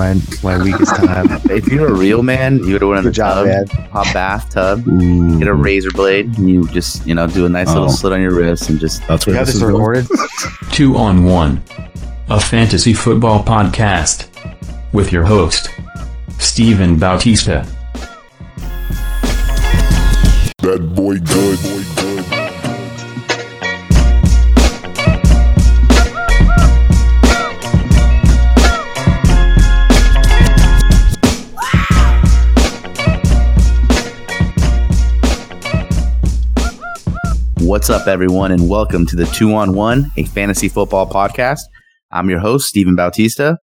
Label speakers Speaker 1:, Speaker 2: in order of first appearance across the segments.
Speaker 1: abandoned me in my, my weakest time.
Speaker 2: if you're a real man, you would have went in the
Speaker 1: Good job,
Speaker 2: tub, hot bathtub,
Speaker 3: Ooh,
Speaker 2: get a razor blade, and you just you know do a nice
Speaker 3: Oh.
Speaker 2: little slit on your wrist and just
Speaker 3: that's
Speaker 1: You
Speaker 3: where
Speaker 1: have
Speaker 3: this
Speaker 1: this
Speaker 3: is going.
Speaker 1: recorded?
Speaker 4: Two on One, a fantasy football podcast with your host, Steven Bautista.
Speaker 5: That boy good.
Speaker 2: What's up, everyone, and welcome to the Two on One, a fantasy football podcast. I'm your host, Stephen Bautista.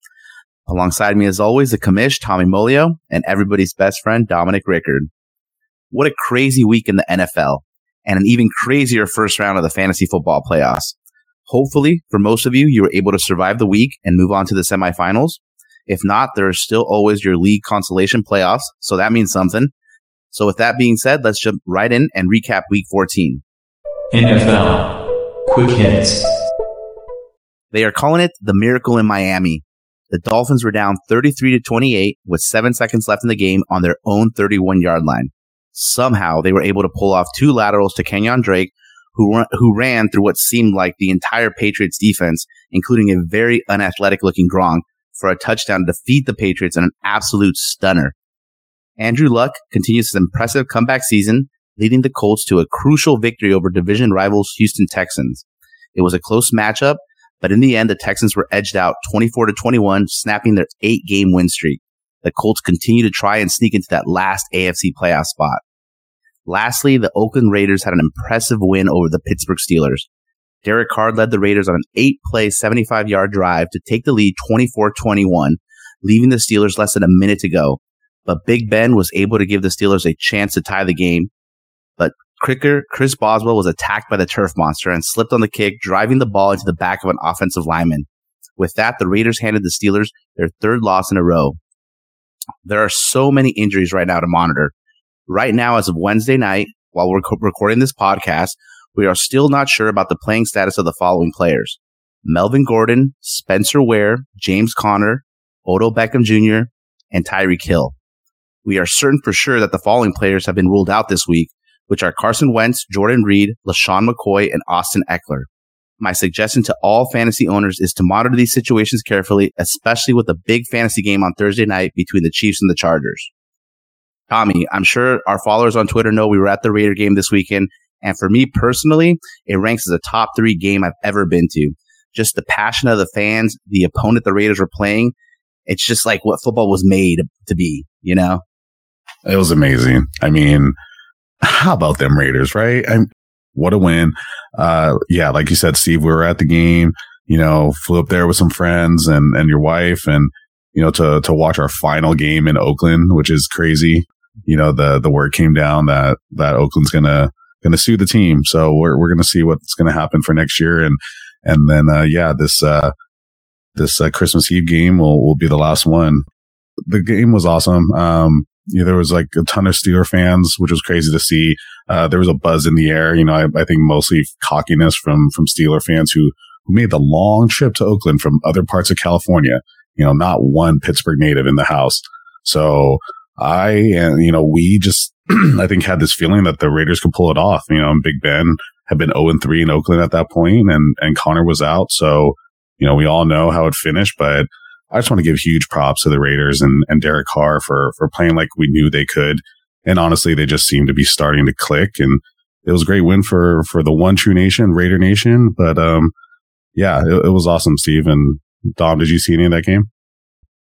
Speaker 2: Alongside me, as always, the commish, Tommy Molio, and everybody's best friend, Dominic Rickard. What a crazy week in the NFL, and an even crazier first round of the fantasy football playoffs. Hopefully, for most of you, you were able to survive the week and move on to the semifinals. If not, there are still always your league consolation playoffs, so that means something. So with that being said, let's jump right in and recap week 14.
Speaker 4: NFL. Quick hits.
Speaker 2: They are calling it the miracle in Miami. The Dolphins were down 33 to 28 with seven seconds left in the game on their own 31 yard line. Somehow they were able to pull off two laterals to Kenyon Drake, who, who ran through what seemed like the entire Patriots defense, including a very unathletic looking Gronk for a touchdown to defeat the Patriots in an absolute stunner. Andrew Luck continues his impressive comeback season, leading the Colts to a crucial victory over division rivals Houston Texans. It was a close matchup, but in the end, the Texans were edged out 24 to 21, snapping their eight game win streak. The Colts continue to try and sneak into that last AFC playoff spot. Lastly, the Oakland Raiders had an impressive win over the Pittsburgh Steelers. Derek Carr led the Raiders on an eight play, 75 yard drive to take the lead 24 21, leaving the Steelers less than a minute to go. But Big Ben was able to give the Steelers a chance to tie the game. But kicker Chris Boswell was attacked by the turf monster and slipped on the kick, driving the ball into the back of an offensive lineman. With that, the Raiders handed the Steelers their third loss in a row. There are so many injuries right now to monitor. Right now, as of Wednesday night, while we're co- recording this podcast, we are still not sure about the playing status of the following players. Melvin Gordon, Spencer Ware, James Conner, Odell Beckham Jr., and Tyreek Hill. We are certain for sure that the following players have been ruled out this week, which are Carson Wentz, Jordan Reed, LeSean McCoy, and Austin Ekeler. My suggestion to all fantasy owners is to monitor these situations carefully, especially with the big fantasy game on Thursday night between the Chiefs and the Chargers. Tommy, I'm sure our followers on Twitter know we were at the Raider game this weekend, and for me personally, it ranks as a top three game I've ever been to. Just the passion of the fans, the opponent the Raiders were playing, it's just like what football was made to be, you know?
Speaker 3: It was amazing. I mean, how about them Raiders, right? I, what a win. Uh, yeah, like you said, Steve, we were at the game, you know, flew up there with some friends and, and your wife and, you know, to, to watch our final game in Oakland, which is crazy. You know, the, the word came down that, that Oakland's gonna, gonna sue the team. So we're, we're gonna see what's gonna happen for next year. And, and then, uh, yeah, this, uh, this, uh, Christmas Eve game will, will be the last one. The game was awesome. Um, yeah, there was like a ton of Steeler fans, which was crazy to see. Uh, there was a buzz in the air. You know, I, I think mostly cockiness from, from Steeler fans who, who made the long trip to Oakland from other parts of California. You know, not one Pittsburgh native in the house. So I, and you know, we just, I think had this feeling that the Raiders could pull it off. You know, and Big Ben had been 0 and 3 in Oakland at that point and, and Conner was out. So, you know, we all know how it finished, but I just want to give huge props to the Raiders and, and Derek Carr for, for playing like we knew they could. And honestly, they just seem to be starting to click. And it was a great win for, for the one true nation, Raider Nation. But, um, yeah, it, it was awesome, Steve. And Dom, did you see any of that game?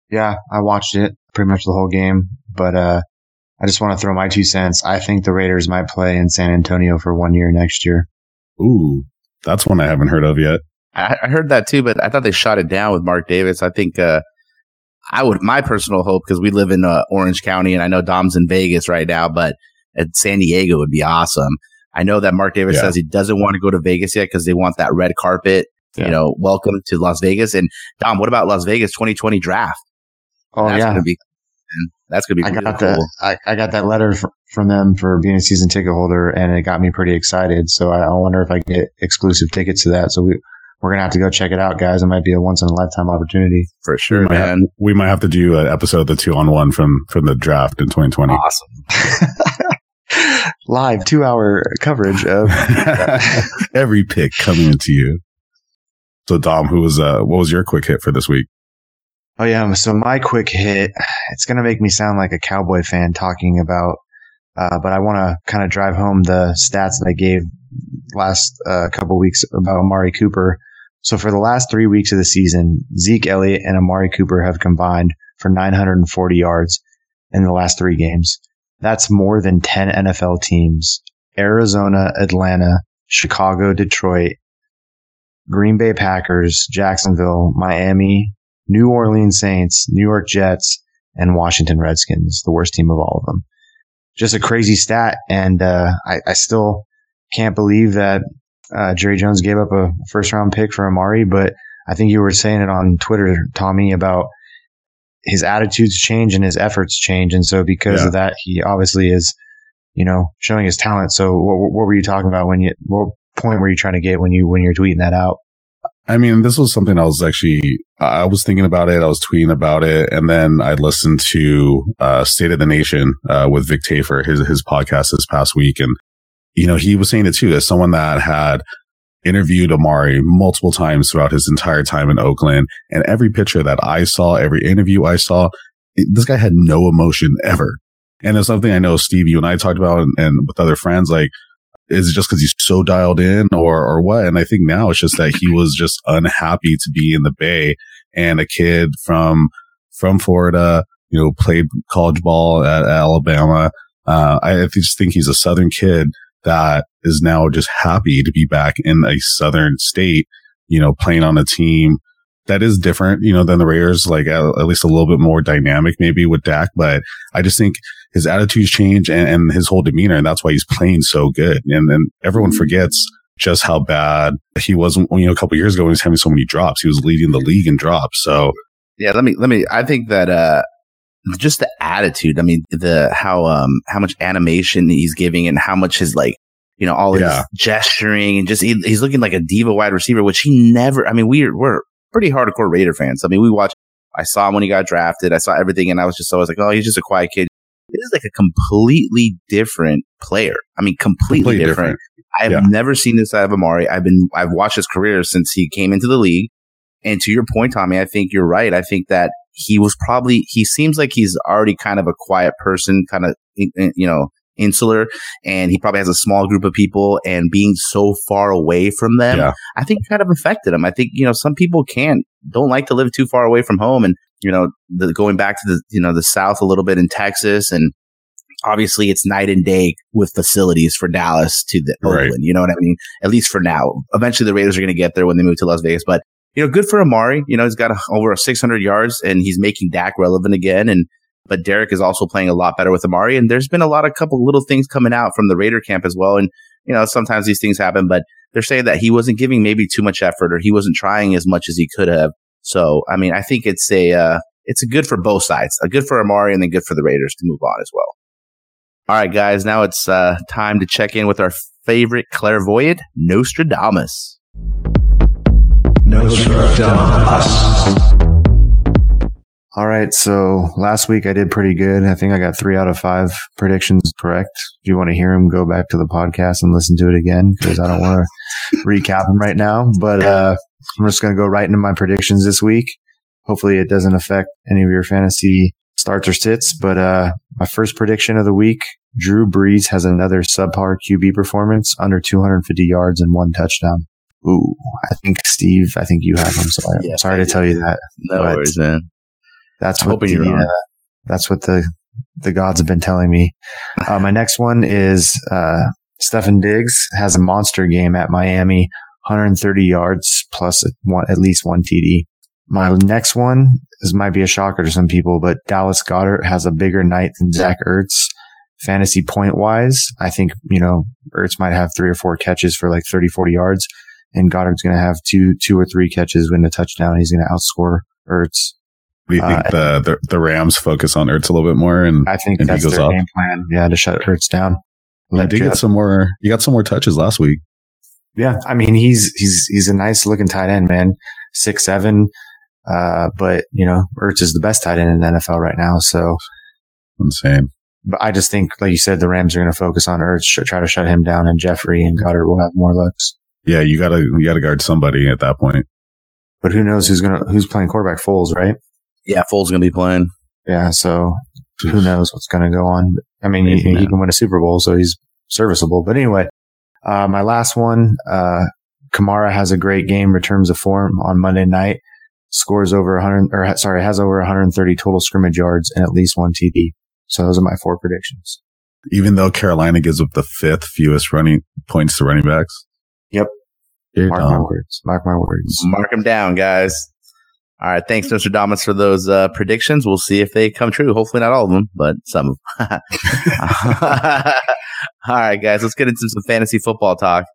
Speaker 1: Yeah, I watched it pretty much the whole game, but, uh, I just want to throw my two cents. I think the Raiders might play in San Antonio for one year next year.
Speaker 3: Ooh, that's one I haven't heard of yet.
Speaker 2: I, I heard that too, but I thought they shot it down with Mark Davis. I think uh, I would my personal hope because we live in uh, Orange County and I know Dom's in Vegas right now, but at San Diego would be awesome. I know that Mark Davis
Speaker 3: Yeah.
Speaker 2: says he doesn't want to go to Vegas yet because they want that red carpet.
Speaker 1: Yeah.
Speaker 2: You know, welcome to Las Vegas. And Dom, what about Las Vegas 2020 draft?
Speaker 1: Oh
Speaker 2: that's
Speaker 1: yeah,
Speaker 2: gonna be that's gonna be
Speaker 1: I
Speaker 2: really
Speaker 1: got
Speaker 2: cool.
Speaker 1: the I, I got that letter fr- from them for being a season ticket holder, and it got me pretty excited. So I, I wonder if I get exclusive tickets to that. So we we're gonna have to go check it out, guys. It might be a once in a lifetime opportunity.
Speaker 2: For
Speaker 3: We
Speaker 2: sure,
Speaker 3: might, have,
Speaker 2: man.
Speaker 3: we might have to do an episode of the two on one from from the draft in 2020.
Speaker 2: Awesome.
Speaker 1: Live two hour coverage of
Speaker 3: Every pick coming into you. So Dom, who was uh what was your quick hit for this week?
Speaker 1: Oh yeah, so my quick hit, it's going to make me sound like a cowboy fan talking about, uh, but I want to kind of drive home the stats that I gave last uh, couple weeks about Amari Cooper. So for the last three weeks of the season, Zeke Elliott and Amari Cooper have combined for 940 yards in the last three games. That's more than 10 NFL teams. Arizona, Atlanta, Chicago, Detroit, Green Bay Packers, Jacksonville, Miami, New Orleans Saints, New York Jets, and Washington Redskins, the worst team of all of them. Just a crazy stat. And, uh, I, I still can't believe that, uh, Jerry Jones gave up a first round pick for Amari, but I think you were saying it on Twitter, Tommy, about his attitudes change and his efforts change. And so because
Speaker 3: Yeah.
Speaker 1: of that, he obviously is, you know, showing his talent. So what, what were you talking about when you, what point were you trying to get when you, when you're tweeting that out?
Speaker 3: I mean, this was something I was actually, I was thinking about it. I was tweeting about it. And then I listened to, uh, State of the Nation, uh, with Vic Tafur, his, his podcast this past week. And, you know, he was saying it too, as someone that had interviewed Amari multiple times throughout his entire time in Oakland. And every picture that I saw, every interview I saw, it- this guy had no emotion ever. And it's something I know, Steve, you and I talked about and, and with other friends, like, is it just because he's so dialed in or or what? And I think now it's just that he was just unhappy to be in the Bay and a kid from from Florida, you know, played college ball at, Alabama. Uh, I just think he's a Southern kid that is now just happy to be back in a Southern state, you know, playing on a team that is different, you know, than the Raiders, like at, at least a little bit more dynamic maybe with Dak. But I just think his attitudes change and, and his whole demeanor. And that's why he's playing so good. And then everyone forgets just how bad he was, you know, a couple years ago when he was having so many drops. He was leading the league in drops. So
Speaker 2: Yeah, let me let me. I think that uh, just the attitude. I mean, the how um how much animation he's giving and how much his like you know all his gesturing and just he, he's looking like a diva wide receiver, which he never. I mean, we're we're pretty hardcore Raider fans. I mean, we watch. I saw him when he got drafted. I saw everything, and I was just always like, oh, he's just a quiet kid. It is like a completely different player. I mean, completely,
Speaker 3: completely
Speaker 2: different.
Speaker 3: different.
Speaker 2: I have
Speaker 3: Yeah.
Speaker 2: never seen this out of Amari. I've been I've watched his career since he came into the league. And to your point, Tommy, I think you're right. I think that he was probably he seems like he's already kind of a quiet person, kind of you know insular, and he probably has a small group of people. And being so far away from them,
Speaker 3: Yeah.
Speaker 2: I think kind of affected him. I think you know some people can't don't like to live too far away from home, and you know the, going back to the you know the South a little bit in Texas and obviously it's night and day with facilities for Dallas to the
Speaker 3: Right.
Speaker 2: Oakland. You know what I mean? At least for now. Eventually the Raiders are going to get there when they move to Las Vegas, but you know, good for Amari. You know, he's got a, over 600 yards and he's making Dak relevant again. And, but Derek is also playing a lot better with Amari. And there's been a lot of couple little things coming out from the Raider camp as well. And, you know, sometimes these things happen, but they're saying that he wasn't giving maybe too much effort or he wasn't trying as much as he could have. So, I mean, I think it's a, uh, it's a good for both sides, a good for Amari and then good for the Raiders to move on as well. All right, guys, now it's uh, time to check in with our favorite clairvoyant, Nostradamus.
Speaker 1: All right. So last week I did pretty good. I think I got three out of five predictions correct. If you want to hear them, go back to the podcast and listen to it again because I don't want to recap them right now. But uh, I'm just going to go right into my predictions this week. Hopefully it doesn't affect any of your fantasy starts or sits. But uh, my first prediction of the week, Drew Brees has another subpar QB performance under 250 yards and one touchdown. Ooh, I think Steve, I think you have him. So I'm
Speaker 2: Yes,
Speaker 1: sorry to tell you that.
Speaker 2: No worries, man.
Speaker 1: That's
Speaker 2: I'm
Speaker 1: what
Speaker 2: hoping
Speaker 1: the,
Speaker 2: you're wrong.
Speaker 1: uh, that's what the the gods have been telling me. Uh, my next one is uh, Stefon Diggs has a monster game at Miami, 130 yards plus one, at least one TD. My next one this might be a shocker to some people, but Dallas Goedert has a bigger night than Zach Ertz. Fantasy point wise, I think, you know, Ertz might have three or four catches for like 30, 40 yards and Goedert's going to have two, two or three catches, win a touchdown. He's going to outscore Ertz.
Speaker 3: Do you think
Speaker 1: Uh,
Speaker 3: the, the the Rams focus on Ertz a little bit more? And
Speaker 1: I think
Speaker 3: And he
Speaker 1: that's
Speaker 3: goes
Speaker 1: their
Speaker 3: off.
Speaker 1: game plan. Yeah, to shut Ertz down.
Speaker 3: I
Speaker 1: Let
Speaker 3: did get some more. You got some more touches last week.
Speaker 1: Yeah, I mean he's he's he's a nice looking tight end, man. Six seven, uh, but you know Ertz is the best tight end in the NFL right now. So
Speaker 3: Insane.
Speaker 1: but I just think, like you said, the Rams are going to focus on Ertz, try to shut him down, and Jeffery and Goedert will have more looks.
Speaker 3: Yeah, you gotta you gotta guard somebody at that point.
Speaker 1: But who knows who's gonna who's playing quarterback? Foles, right?
Speaker 2: Yeah, Foles gonna be playing.
Speaker 1: Yeah, so who knows what's going to go on? I mean, he, he can win a Super Bowl, so he's serviceable. But anyway, uh, my last one, uh, Kamara has a great game, returns to form on Monday night, scores over 100, or sorry, has over 130 total scrimmage yards and at least one TD. So those are my four predictions.
Speaker 3: Even though Carolina gives up the fifth fewest running points to running backs.
Speaker 1: Yep.
Speaker 3: You're
Speaker 1: Mark my words. Mark my words.
Speaker 2: Mark them down, guys. All right. Thanks, Mr. Damas, for those uh, predictions. We'll see if they come true. Hopefully, not all of them, but some of them. all right, guys. Let's get into some fantasy football talk.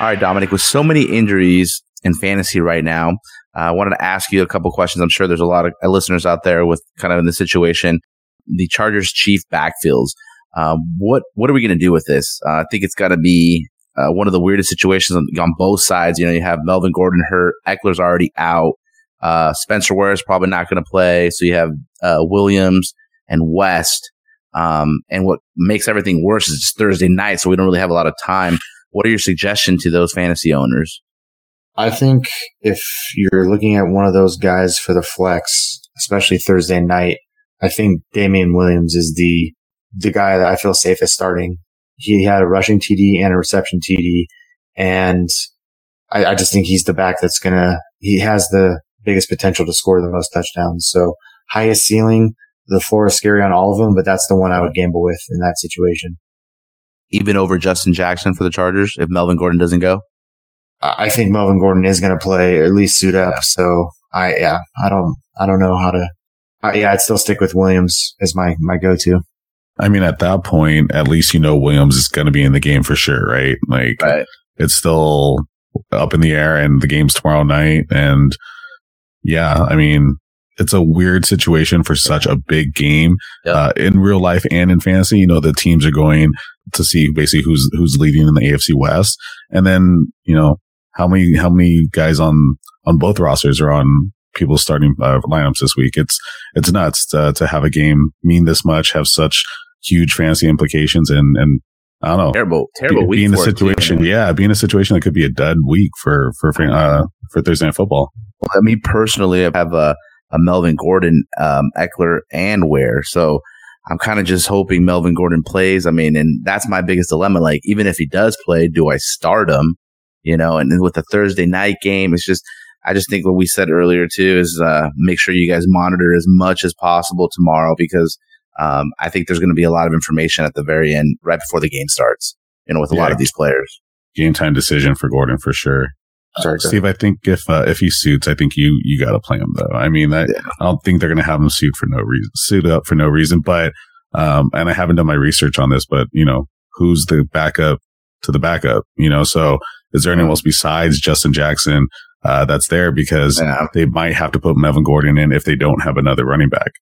Speaker 2: All right, Dominic, with so many injuries in fantasy right now, uh, I wanted to ask you a couple questions. I'm sure there's a lot of uh, listeners out there with kind of in the situation. The Chargers chief backfields. Um, what what are we going to do with this? Uh, I think it's got to be uh, one of the weirdest situations on, on both sides. You know, you have Melvin Gordon hurt, Ekeler's already out, uh, Spencer Ware is probably not going to play, so you have uh, Williams and West. Um, and what makes everything worse is it's Thursday night, so we don't really have a lot of time. What are your suggestions to those fantasy owners?
Speaker 1: I think if you're looking at one of those guys for the flex, especially Thursday night, I think Damien Williams is the the guy that I feel safest starting. He had a rushing TD and a reception TD, and I, I just think he's the back that's gonna. He has the biggest potential to score the most touchdowns. So highest ceiling. The floor is scary on all of them, but that's the one I would gamble with in that situation.
Speaker 2: Even over Justin Jackson for the Chargers if Melvin Gordon doesn't go?
Speaker 1: I I think Melvin Gordon is going to play at least suit up. So I, yeah, I don't, I don't know how to. Uh, yeah, I'd still stick with Williams as my my go to.
Speaker 3: I mean, at that point, at least you know Williams is going to be in the game for sure, right? Like,
Speaker 2: Right.
Speaker 3: it's still up in the air and the game's tomorrow night. And yeah, I mean, it's a weird situation for such a big game
Speaker 2: Yep.
Speaker 3: uh, in real life and in fantasy. You know, the teams are going to see basically who's who's leading in the AFC West, and then you know how many how many guys on on both rosters are on people's starting uh, lineups this week. It's it's nuts to, to have a game mean this much, have such huge fantasy implications, and and I don't know
Speaker 2: Terrible, terrible
Speaker 3: be,
Speaker 2: week
Speaker 3: be in a
Speaker 2: for it, too.
Speaker 3: situation, yeah, be in a situation that could be a dud week for for uh, for Thursday night football.
Speaker 2: Well, me personally, I have a, a Melvin Gordon, um, Ekeler, and Ware. So I'm kind of just hoping Melvin Gordon plays. I mean, and that's my biggest dilemma. Like, even if he does play, do I start him? You know, and then with the Thursday night game, it's just, I just think what we said earlier too is, uh, make sure you guys monitor as much as possible tomorrow because, um, I think there's going to be a lot of information at the very end, right before the game starts, you know, with a lot of these players.
Speaker 3: Game time decision for Gordon for sure.
Speaker 1: Sorry, go
Speaker 3: Steve, I think if uh, if he suits, I think you you got to play him though. I mean, I, I don't think they're going to have him suit for no reason, suit up for no reason. But um, and I haven't done my research on this, but you know, who's the backup to the backup? You know, so is there anyone else besides Justin Jackson uh, that's there because
Speaker 2: Yeah.
Speaker 3: they might have to put Melvin Gordon in if they don't have another running back.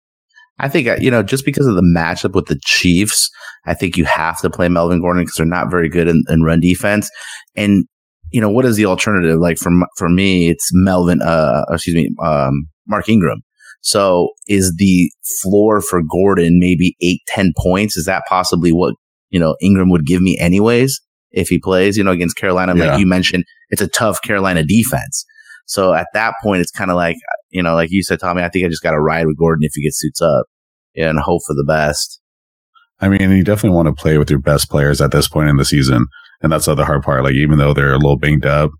Speaker 2: I think, uh, you know, just because of the matchup with the Chiefs, I think you have to play Melvin Gordon because they're not very good in, in run defense. And, you know, what is the alternative? Like for, for me, it's Melvin, uh, excuse me, um, Mark Ingram. So is the floor for Gordon maybe eight, ten points? Is that possibly what, you know, Ingram would give me anyways if he plays, you know, against Carolina?
Speaker 3: Yeah.
Speaker 2: Like you mentioned, it's a tough Carolina defense. So at that point, it's kind of like, you know, like you said, Tommy, I think I just got to ride with Gordon if he gets suits up and hope for the best.
Speaker 3: I mean, you definitely want to play with your best players at this point in the season. And that's the other hard part. Like, even though they're a little banged up,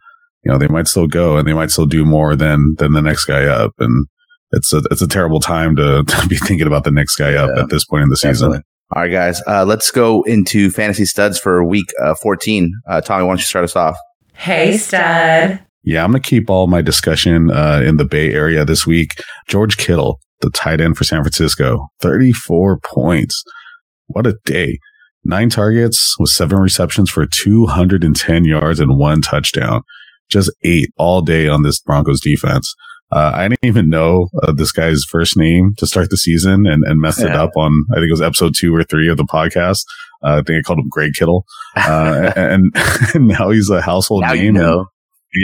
Speaker 3: you know, they might still go and they might still do more than, than the next guy up. And it's a, it's a terrible time to, to be thinking about the next guy up
Speaker 2: Yeah.
Speaker 3: at this point in the season.
Speaker 2: Definitely. All right, guys, uh, let's go into fantasy studs for week uh, 14. Uh, Tommy, why don't you start us off?
Speaker 6: Hey, stud.
Speaker 3: Yeah, I'm going to keep all my discussion uh, in the Bay Area this week. George Kittle, the tight end for San Francisco, 34 points. What a day. Nine targets with seven receptions for 210 yards and one touchdown. Just eight all day on this Broncos defense. Uh, I didn't even know uh, this guy's first name to start the season and, and messed it up on, I think it was episode two or three of the podcast. Uh, I think I called him Greg Kittle. Uh, and, and now he's a household
Speaker 2: now
Speaker 3: name.
Speaker 2: you know.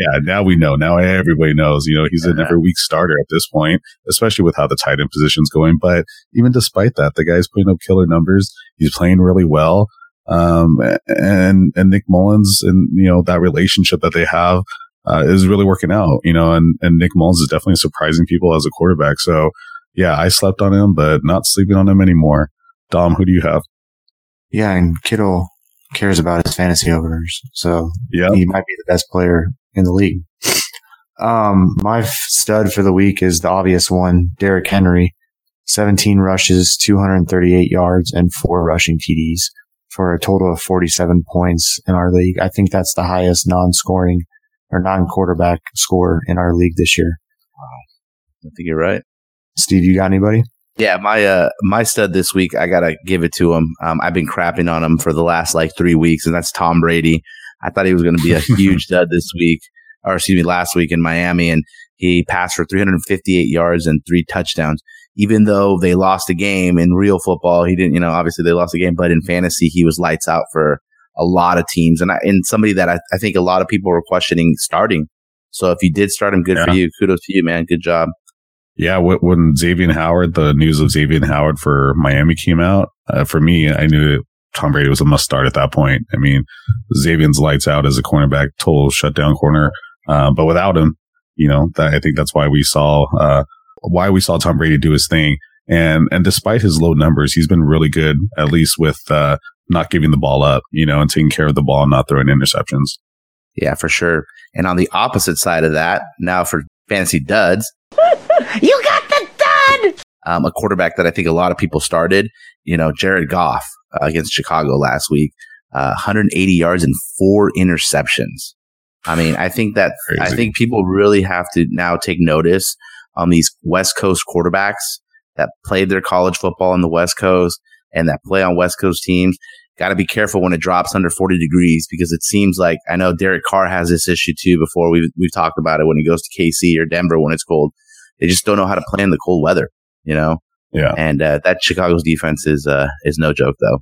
Speaker 3: Yeah, now we know. Now everybody knows. You know, he's an every week starter at this point, especially with how the tight end position's going. But even despite that, the guy's putting up killer numbers. He's playing really well. Um, and, and Nick Mullens and, you know, that relationship that they have, uh, is really working out, you know, and, and Nick Mullens is definitely surprising people as a quarterback. So yeah, I slept on him, but not sleeping on him anymore. Dom, who do you have?
Speaker 1: Yeah, and Kittle cares about his fantasy overs, so
Speaker 3: Yeah.
Speaker 1: he might be the best player in the league. Um, my stud for the week is the obvious one, Derrick Henry. 17 rushes, 238 yards, and four rushing TDs for a total of 47 points in our league. I think that's the highest non-scoring or non-quarterback score in our league this year.
Speaker 2: I think you're right.
Speaker 1: Steve, you got anybody?
Speaker 2: Yeah, my uh my stud this week, I gotta give it to him. Um, I've been crapping on him for the last like three weeks, and that's Tom Brady. I thought he was going to be a huge dud this week, or excuse me, last week in Miami, and he passed for 358 yards and three touchdowns. Even though they lost a game in real football, he didn't. You know, obviously they lost a game, but in fantasy, he was lights out for a lot of teams, and I, and somebody that I, I think a lot of people were questioning starting. So if you did start him, good for you. Kudos to you, man. Good job.
Speaker 3: Yeah, when Xavier Howard, the news of Xavier Howard for Miami came out, uh, for me, I knew Tom Brady was a must start at that point. I mean, Xavier's lights out as a cornerback, total shutdown corner. Uh, but without him, you know, that, I think that's why we saw, uh, why we saw Tom Brady do his thing. And, and despite his low numbers, he's been really good, at least with, uh, not giving the ball up, you know, and taking care of the ball and not throwing interceptions.
Speaker 2: Yeah, for sure. And on the opposite side of that, now for fantasy duds,
Speaker 6: You got the dud!
Speaker 2: um, a quarterback that I think a lot of people started, you know, Jared Goff against Chicago last week, uh, 180 yards and four interceptions. I mean, I think that I think people really have to now take notice on these West Coast quarterbacks that played their college football on the West Coast and that play on West Coast teams. Got to be careful when it drops under 40 degrees because it seems like I know Derek Carr has this issue too. Before we've we've talked about it when he goes to KC or Denver when it's cold, they just don't know how to play in the cold weather. You know,
Speaker 3: Yeah.
Speaker 2: and uh, that Chicago's defense is uh, is no joke though.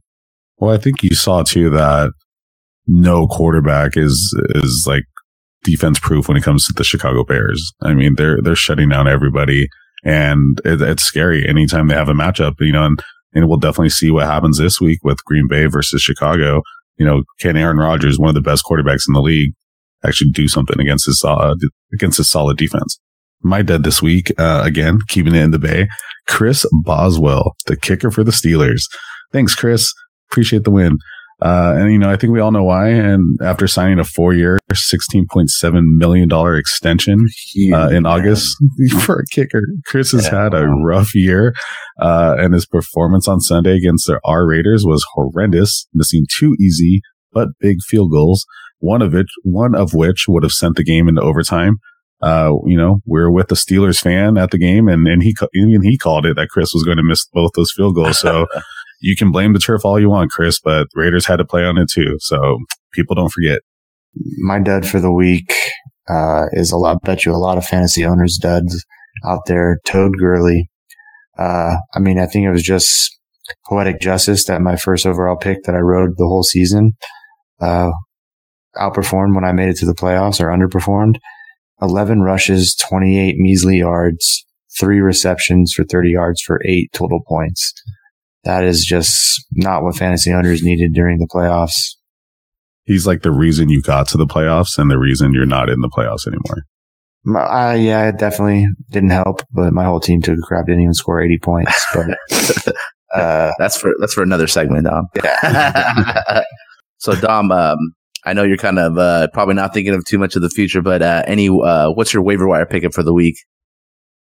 Speaker 3: Well, I think you saw too that no quarterback is is like defense proof when it comes to the Chicago Bears. I mean, they're they're shutting down everybody, and it, it's scary anytime they have a matchup. You know, and and we'll definitely see what happens this week with Green Bay versus Chicago. You know, can Aaron Rodgers, one of the best quarterbacks in the league, actually do something against his uh, against his solid defense? My dead this week, uh, again, keeping it in the Bay. Chris Boswell, the kicker for the Steelers. Thanks, Chris. Appreciate the win. Uh, and you know, I think we all know why. And after signing a four-year, sixteen point seven million dollar extension uh, in August for a kicker, Chris has had a rough year. Uh, and his performance on Sunday against the R Raiders was horrendous, missing two easy but big field goals. One of it, one of which would have sent the game into overtime. Uh, you know, we are with the Steelers fan at the game, and and he ca- even he called it that Chris was going to miss both those field goals. So. You can blame the turf all you want, Chris, but Raiders had to play on it too. So people don't forget.
Speaker 1: my dud for the week uh, is a lot. Bet you a lot of fantasy owners duds out there. Todd Gurley. Uh, I mean, I think it was just poetic justice that my first overall pick that I rode the whole season uh, outperformed when I made it to the playoffs or underperformed. Eleven rushes, twenty-eight measly yards, three receptions for thirty yards for eight total points. That is just not what fantasy owners needed during the playoffs.
Speaker 3: He's like the reason you got to the playoffs and the reason you're not in the playoffs anymore.
Speaker 1: My, uh, yeah, it definitely didn't help, but my whole team took a crap, didn't even score 80 points. But, uh,
Speaker 2: That's for that's for another segment, Dom.
Speaker 1: yeah.
Speaker 2: so Dom, um, I know you're kind of uh, probably not thinking of too much of the future, but uh, any uh, what's your waiver wire pickup for the week?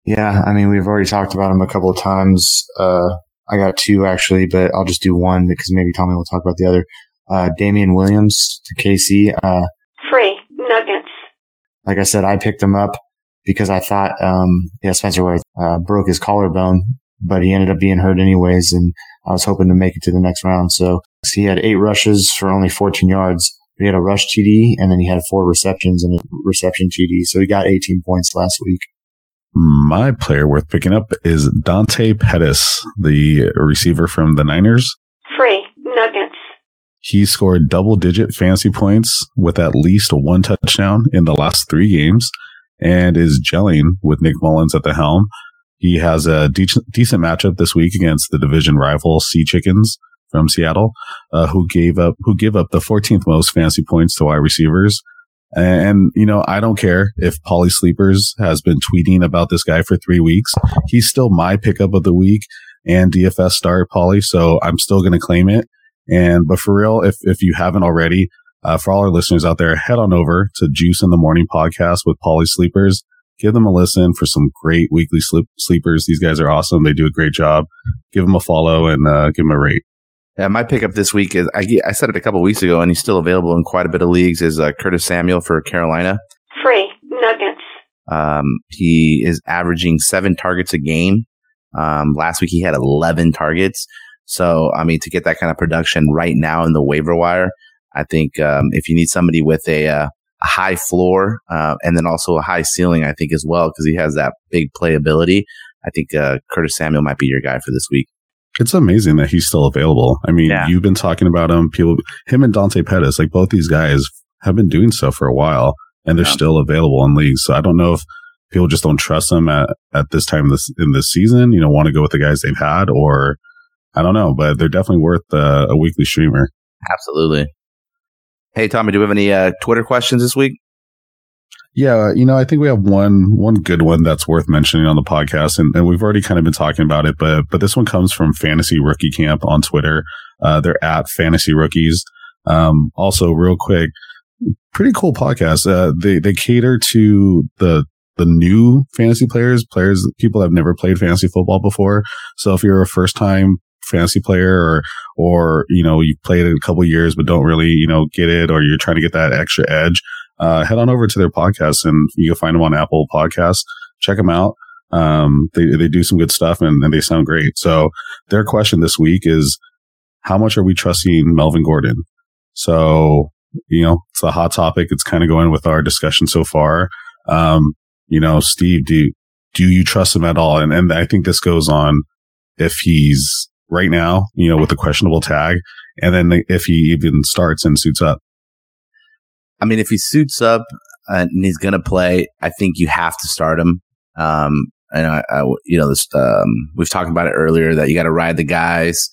Speaker 1: yeah, I mean, we've already talked about him a couple of times. Uh, I got two actually, but I'll just do one because maybe Tommy will talk about the other. Uh, Damien Williams to KC. Uh,
Speaker 7: Free nuggets.
Speaker 1: like I said, I picked him up because I thought, um, yeah, Spencer Ware, uh, broke his collarbone, but he ended up being hurt anyways. And I was hoping to make it to the next round. So he had eight rushes for only 14 yards. He had a rush TD and then he had four receptions and a reception TD. So he got 18 points last week.
Speaker 3: My player worth picking up is Dante Pettis, the receiver from the Niners.
Speaker 6: Free. Nuggets.
Speaker 3: He scored double digit fantasy points with at least one touchdown in the last three games and is gelling with Nick Mullens at the helm. He has a de- decent matchup this week against the division rival Sea Chickens from Seattle, uh, who gave up, who give up the 14th most fantasy points to wide receivers. And, you know, I don't care if Polly Sleepers has been tweeting about this guy for three weeks. He's still my pickup of the week and DFS star Polly. So I'm still going to claim it. And, but for real, if, if you haven't already, uh, for all our listeners out there, head on over to Juice in the Morning podcast with Polly Sleepers. Give them a listen for some great weekly sleep- sleepers. These guys are awesome. They do a great job. Give them a follow and, uh, give them a rate.
Speaker 2: Yeah, my pickup this week is I, I said it a couple weeks ago, and he's still available in quite a bit of leagues. Is uh, Curtis Samuel for Carolina?
Speaker 6: Free. Nuggets.
Speaker 2: Um, he is averaging seven targets a game. Um, last week he had 11 targets. So, I mean, to get that kind of production right now in the waiver wire, I think um, if you need somebody with a, uh, a high floor uh, and then also a high ceiling, I think as well, because he has that big playability. I think uh, Curtis Samuel might be your guy for this week.
Speaker 3: It's amazing that he's still available. I mean,
Speaker 2: Yeah.
Speaker 3: you've been talking about him. People, him and Dante Pettis, like both these guys have been doing so for a while and they're
Speaker 2: Yeah.
Speaker 3: still available in leagues. So I don't know if people just don't trust them at, at this time this, in this season, you know, want to go with the guys they've had or I don't know, but they're definitely worth uh, a weekly streamer.
Speaker 2: Absolutely. Hey, Tommy, do we have any uh, Twitter questions this week?
Speaker 3: Yeah, you know, I think we have one one good one that's worth mentioning on the podcast, and, and we've already kind of been talking about it, but but this one comes from Fantasy Rookie Camp on Twitter. Uh, they're at Fantasy Rookies. Um, also, real quick, pretty cool podcast. Uh, they they cater to the the new fantasy players, players people that have never played fantasy football before. So if you're a first time fantasy player or or you know you've played it a couple years but don't really you know get it or you're trying to get that extra edge uh, head on over to their podcast and you can find them on Apple Podcasts. Check them out. Um, they, they do some good stuff and, and they sound great. So their question this week is, how much are we trusting Melvin Gordon? So, you know, it's a hot topic. It's kind of going with our discussion so far. Um, you know, Steve, do, do you trust him at all? And, and I think this goes on if he's right now, you know, with the questionable tag and then if he even starts and suits up.
Speaker 2: I mean, if he suits up and he's going to play, I think you have to start him. Um, and I, I you know, this, um, we've talked about it earlier that you got to ride the guys,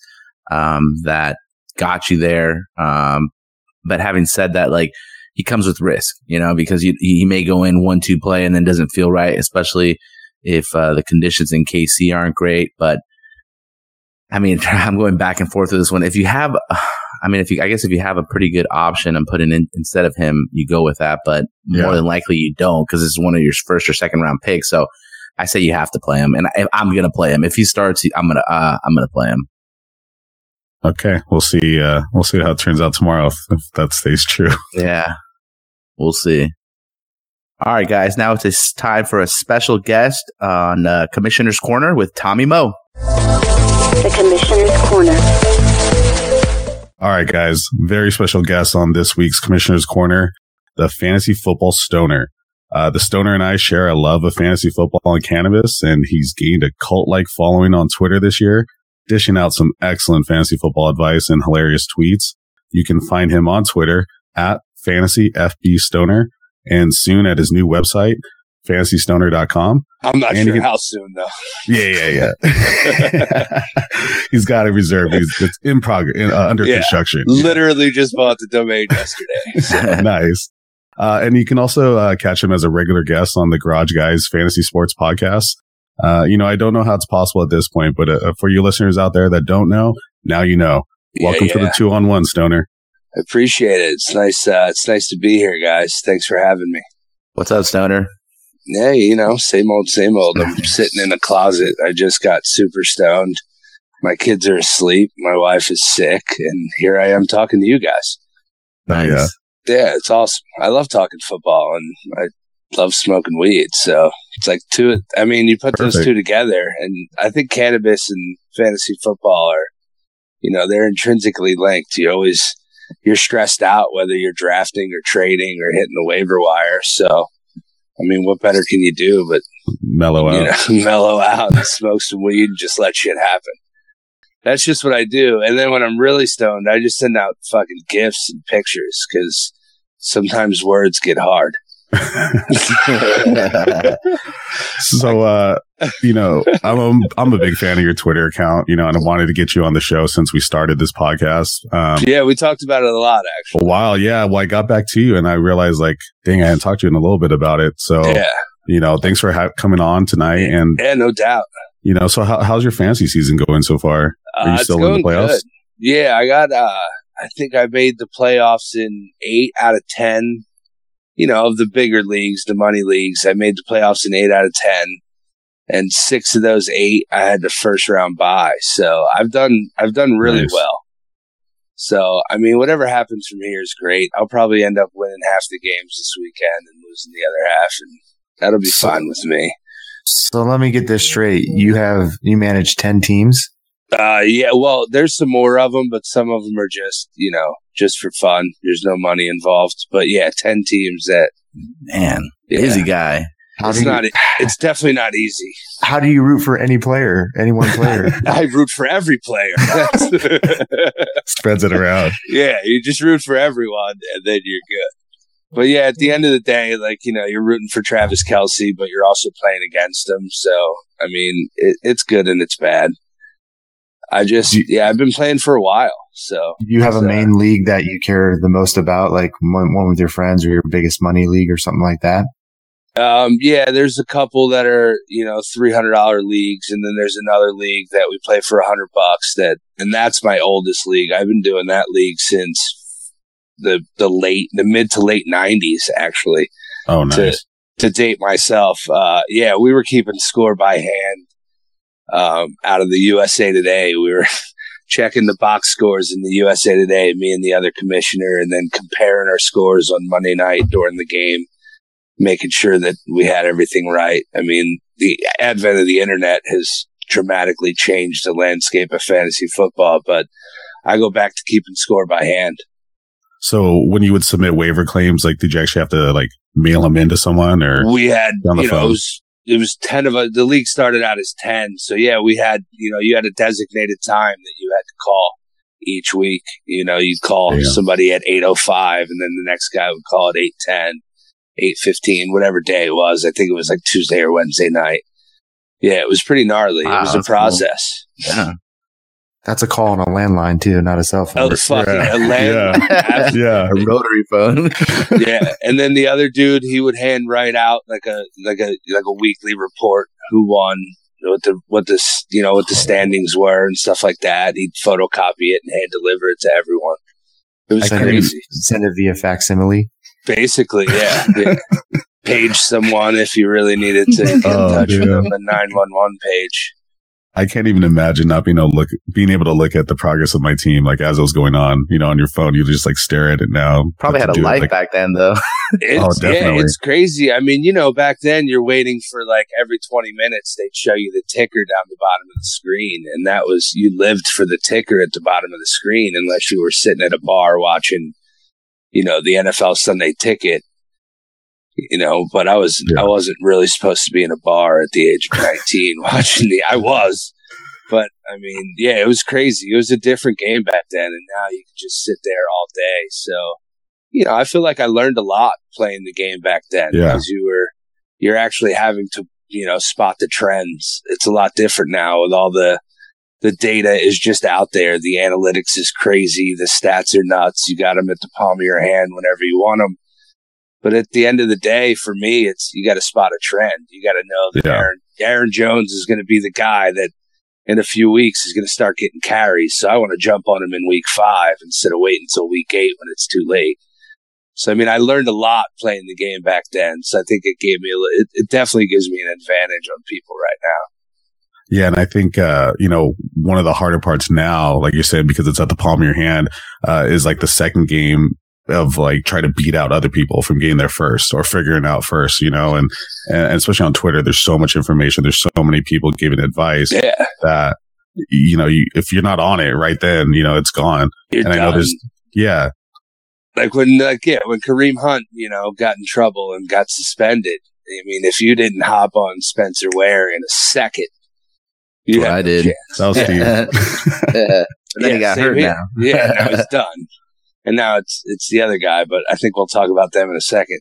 Speaker 2: um, that got you there. Um, but having said that, like he comes with risk, you know, because you, he may go in one, two play and then doesn't feel right, especially if, uh, the conditions in KC aren't great. But I mean, I'm going back and forth with this one. If you have, I mean, if you, I guess if you have a pretty good option and put it in instead of him, you go with that. But more than likely, you don't because it's one of your first or second round picks. So I say you have to play him, and I, I'm going to play him. If he starts, I'm gonna, uh, I'm gonna play him.
Speaker 3: Okay. We'll see. Uh, we'll see how it turns out tomorrow if, if that stays true.
Speaker 2: Yeah, we'll see. All right, guys. Now it's time for a special guest on uh, Commissioner's Corner with Tommy Moe.
Speaker 6: The Commissioner's Corner.
Speaker 3: All right, guys. Very special guest on this week's Commissioner's Corner, the fantasy football stoner. Uh, the stoner and I share a love of fantasy football and cannabis, and he's gained a cult like following on Twitter this year, dishing out some excellent fantasy football advice and hilarious tweets. You can find him on Twitter at fantasyfbstoner and soon at his new website, fantasystoner.com.
Speaker 7: I'm not
Speaker 3: And you
Speaker 7: sure
Speaker 3: can-
Speaker 7: how soon though.
Speaker 3: Yeah, yeah, yeah. he's got it reserved. He's it's in progress, in, uh, under
Speaker 7: Yeah.
Speaker 3: construction.
Speaker 7: Literally just bought the domain yesterday. So,
Speaker 3: nice. Uh, and you can also uh, catch him as a regular guest on the Garage Guys Fantasy Sports Podcast. Uh, you know, I don't know how it's possible at this point, but uh, for you listeners out there that don't know, now you know.
Speaker 7: yeah,
Speaker 3: Welcome to the two on one, Stoner.
Speaker 7: I appreciate it. It's nice. Uh, it's nice to be here, guys. Thanks for having me.
Speaker 2: What's up, Stoner?
Speaker 7: Yeah, you know, same old, same old. I'm sitting in a closet. I just got super stoned. My kids are asleep. My wife is sick, and here I am talking to you guys.
Speaker 2: Nice.
Speaker 3: Yeah.
Speaker 7: Yeah, it's awesome. I love talking football, and I love smoking weed. So it's like two. I mean, you put those two together, and I think cannabis and fantasy football are, you know, they're intrinsically linked. You always you're stressed out whether you're drafting or trading or hitting the waiver wire. So, I mean, what better can you do but
Speaker 3: mellow
Speaker 7: you
Speaker 3: out.
Speaker 7: know, mellow out and smoke some weed and just let shit happen. That's just what I do. And then when I'm really stoned, I just send out fucking gifts and pictures because sometimes words get hard.
Speaker 3: So, uh, you know, I'm a, I'm a big fan of your Twitter account, you know, and I wanted to get you on the show since we started this podcast. Um,
Speaker 7: Yeah, we talked about it a lot, actually a
Speaker 3: while, yeah. Well, I got back to you and I realized, like, dang, I hadn't talked to you in a little bit about it. So,
Speaker 7: Yeah,
Speaker 3: you know, thanks for ha- coming on tonight. And
Speaker 7: yeah, no doubt.
Speaker 3: you know, so how, how's your fantasy season going so far? Are you
Speaker 7: Uh,
Speaker 3: still in the playoffs?
Speaker 7: good. Yeah, I got. uh I think I made the playoffs in eight out of ten. You know, of the bigger leagues, the money leagues, I made the playoffs in eight out of ten, and six of those eight I had the first round bye. So I've done, I've done really
Speaker 3: Nice.
Speaker 7: well. So I mean, whatever happens from here is great. I'll probably end up winning half the games this weekend and losing the other half, and that'll be
Speaker 1: So-
Speaker 7: fine with me.
Speaker 1: So let me get this straight. You have you manage ten teams.
Speaker 7: Uh, yeah, well, there's some more of them, but some of them are just, you know, just for fun. There's no money involved. But yeah, 10 teams that,
Speaker 2: Man,
Speaker 7: yeah,
Speaker 2: busy guy.
Speaker 1: How
Speaker 7: it's
Speaker 1: you,
Speaker 7: not, it's definitely not easy.
Speaker 1: how do you root for any player, any one player?
Speaker 7: I root for every player.
Speaker 3: Spreads it around.
Speaker 7: yeah, you just root for everyone and then you're good. But yeah, at the end of the day, like, you know, you're rooting for Travis Kelce, but you're also playing against him. So, I mean, it, it's good and it's bad. I just,
Speaker 1: you-
Speaker 7: yeah, I've been playing for a while. So,
Speaker 1: you have a main league that you care the most about, like one, one with your friends or your biggest money league or something like that?
Speaker 7: Um, yeah, there's a couple that are, you know, three hundred dollar leagues, and then there's another league that we play for a hundred bucks. That, and that's my oldest league. I've been doing that league since the the late, the mid to late nineties, actually.
Speaker 3: Oh, nice.
Speaker 7: To date myself, uh, yeah, we were keeping score by hand. Um, out of the USA Today, we were checking the box scores in the USA Today, me and the other commissioner, and then comparing our scores on Monday night during the game making sure that we had everything right. I mean, the advent of the internet has dramatically changed the landscape of fantasy football, but I go back to keeping score by hand.
Speaker 3: So when you would submit waiver claims, like, did you actually have to like mail them into someone or?
Speaker 7: We had,
Speaker 3: On the
Speaker 7: you know,
Speaker 3: phone.
Speaker 7: it was, it was 10 of us. The league started out as 10. So yeah, we had, you know, you had a designated time that you had to call each week. You know, you'd call
Speaker 3: Yeah.
Speaker 7: somebody at 805 and then the next guy would call at 810, 815, whatever day it was. I think it was like Tuesday or Wednesday night. Yeah, it was pretty gnarly.
Speaker 2: Wow,
Speaker 7: it was a
Speaker 2: that's cool.
Speaker 7: process.
Speaker 2: Yeah.
Speaker 1: That's a call on a landline too, not a cell phone.
Speaker 7: Oh, the fucking
Speaker 3: Yeah.
Speaker 7: Atlanta.
Speaker 3: Yeah.
Speaker 2: A rotary phone.
Speaker 7: yeah, and then the other dude, he would hand write out like a like a like a weekly report who won, what the what the you know what the standings were and stuff like that. He'd photocopy it and hand deliver it to everyone. It was
Speaker 1: send, it,
Speaker 7: crazy.
Speaker 1: send it via facsimile.
Speaker 7: Basically, yeah. yeah. Page someone if you really needed to get in
Speaker 3: Oh,
Speaker 7: touch with them. The nine one one page.
Speaker 3: I can't even imagine not being able to look, being able to look at the progress of my team, like as it was going on, you know, on your phone, you just like stare at it now.
Speaker 2: Probably had a
Speaker 3: do,
Speaker 2: life
Speaker 3: like,
Speaker 2: back then, though.
Speaker 7: It's, oh, yeah,
Speaker 3: definitely.
Speaker 7: it's crazy. I mean, you know, back then you're waiting for like every 20 minutes they'd show you the ticker down the bottom of the screen. And that was, you lived for the ticker at the bottom of the screen unless you were sitting at a bar watching, you know, the NFL Sunday ticket. You know, but I was,
Speaker 3: Yeah.
Speaker 7: I wasn't really supposed to be in a bar at the age of 19 watching the, I was, but I mean, yeah, it was crazy. It was a different game back then. And now you can just sit there all day. So, you know, I feel like I learned a lot playing the game back then
Speaker 3: Yeah.
Speaker 7: because you were, you're actually having to, you know, spot the trends. It's a lot different now with all the, the data is just out there. The analytics is crazy. The stats are nuts. You got them at the palm of your hand whenever you want them. But at the end of the day, for me, it's you got to spot a trend. You got to know that
Speaker 3: Yeah.
Speaker 7: Aaron, Aaron Jones is going to be the guy that in a few weeks is going to start getting carries. So I want to jump on him in week five instead of waiting until week eight when it's too late. So I mean, I learned a lot playing the game back then. So I think it gave me a, it, it definitely gives me an advantage on people right now.
Speaker 3: Yeah. And I think, uh, you know, one of the harder parts now, like you said, because it's at the palm of your hand, uh, is like the second game of like trying to beat out other people from getting there first or figuring out first, you know, and, and especially on Twitter, there's so much information. There's so many people giving advice
Speaker 7: Yeah,
Speaker 3: that, you know, you, if you're not on it right then, you know, it's gone.
Speaker 7: you're
Speaker 3: And I know there's, yeah,
Speaker 7: like when like yeah when Kareem Hunt you know got in trouble and got suspended I mean, if you didn't hop on Spencer Ware in a second, you
Speaker 2: Well,
Speaker 7: had
Speaker 2: I
Speaker 7: no
Speaker 2: did.
Speaker 7: chance.
Speaker 3: That was Steve.
Speaker 2: Yeah. But then he got hurt
Speaker 7: here.
Speaker 2: now.
Speaker 7: Yeah, now he's done. And now it's it's the other guy, but I think we'll talk about them in a second.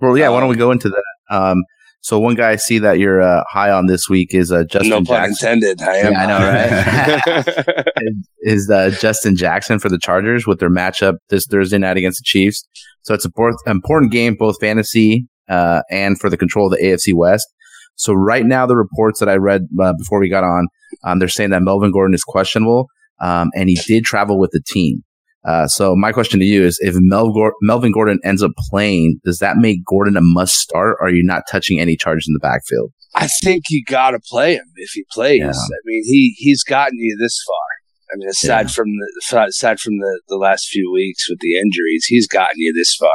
Speaker 2: Well, yeah. Why don't
Speaker 7: Um,
Speaker 2: we go into that? Um, so one guy I see that you're uh, high on this week is uh, Justin
Speaker 7: no pun
Speaker 2: Jackson.
Speaker 7: intended. I am.
Speaker 2: Yeah, I know, right? is uh, Justin Jackson for the Chargers with their matchup this Thursday night against the Chiefs. So it's a por- important game, both fantasy uh, and for the control of the AFC West. So right now, the reports that I read uh, before we got on, um, they're saying that Melvin Gordon is questionable, um, and he did travel with the team. Uh, so my question to you is: If Mel Gor- Melvin Gordon ends up playing, does that make Gordon a must start? Or are you not touching any Chargers in the backfield?
Speaker 7: I think you got to play him if he plays.
Speaker 2: Yeah.
Speaker 7: I mean, he he's gotten you this far. I mean, aside from the aside from the, the last few weeks with the injuries, he's gotten you this far.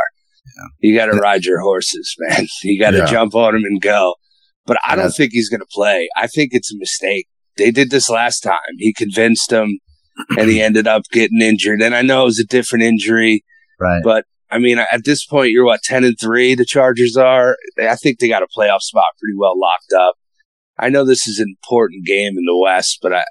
Speaker 7: You got to ride your horses, man. You got to
Speaker 3: Yeah.
Speaker 7: jump on him and go. But I don't think he's going to play. I think it's a mistake. They did this last time. He convinced them, and he ended up getting injured. And I know it was a different injury.
Speaker 2: Right.
Speaker 7: But I mean, at this point, you're what ten and three. The Chargers are. I think they got a playoff spot pretty well locked up. I know this is an important game in the West, but I,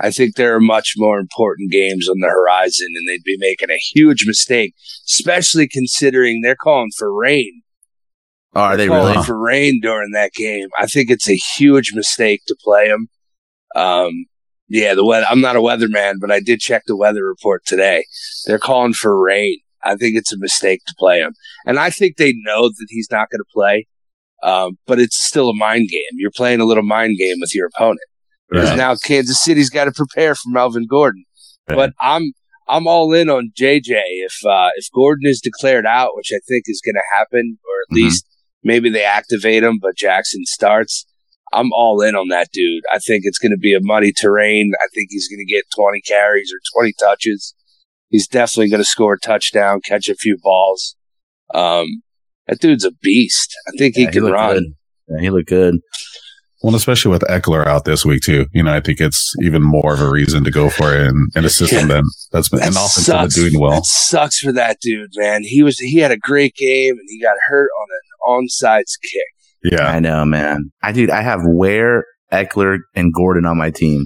Speaker 7: I think there are much more important games on the horizon, and they'd be making a huge mistake, especially considering they're calling for rain.
Speaker 2: Oh, are they
Speaker 7: calling
Speaker 2: really?
Speaker 7: for rain during that game? I think it's a huge mistake to play them. Um, yeah, the weather. I'm not a weatherman, but I did check the weather report today. They're calling for rain. I think it's a mistake to play him, and I think they know that he's not going to play. Um, but it's still a mind game. You're playing a little mind game with your opponent. Because
Speaker 3: Right.
Speaker 7: now Kansas City's got to prepare for Melvin Gordon.
Speaker 3: Right.
Speaker 7: But I'm I'm all in on JJ. If uh, if Gordon is declared out, which I think is going to happen, or at
Speaker 3: Mhm.
Speaker 7: least maybe they activate him, but Jackson starts. I'm all in on that dude. I think it's going to be a muddy terrain. I think he's going to get 20 carries or 20 touches. He's definitely going to score a touchdown, catch a few balls. Um, that dude's a beast. I think he can
Speaker 2: looked
Speaker 7: run.
Speaker 2: Good. Yeah, he looked good.
Speaker 3: Well, especially with Ekeler out this week too. You know, I think it's even more of a reason to go for it in, in a system than that's been
Speaker 7: That
Speaker 3: an offense that's doing well.
Speaker 7: That sucks for that dude, man. He was he had a great game and he got hurt on an onside kick.
Speaker 3: Yeah.
Speaker 2: I know, man. I dude, I have Ware, Ekeler, and Gordon on my team.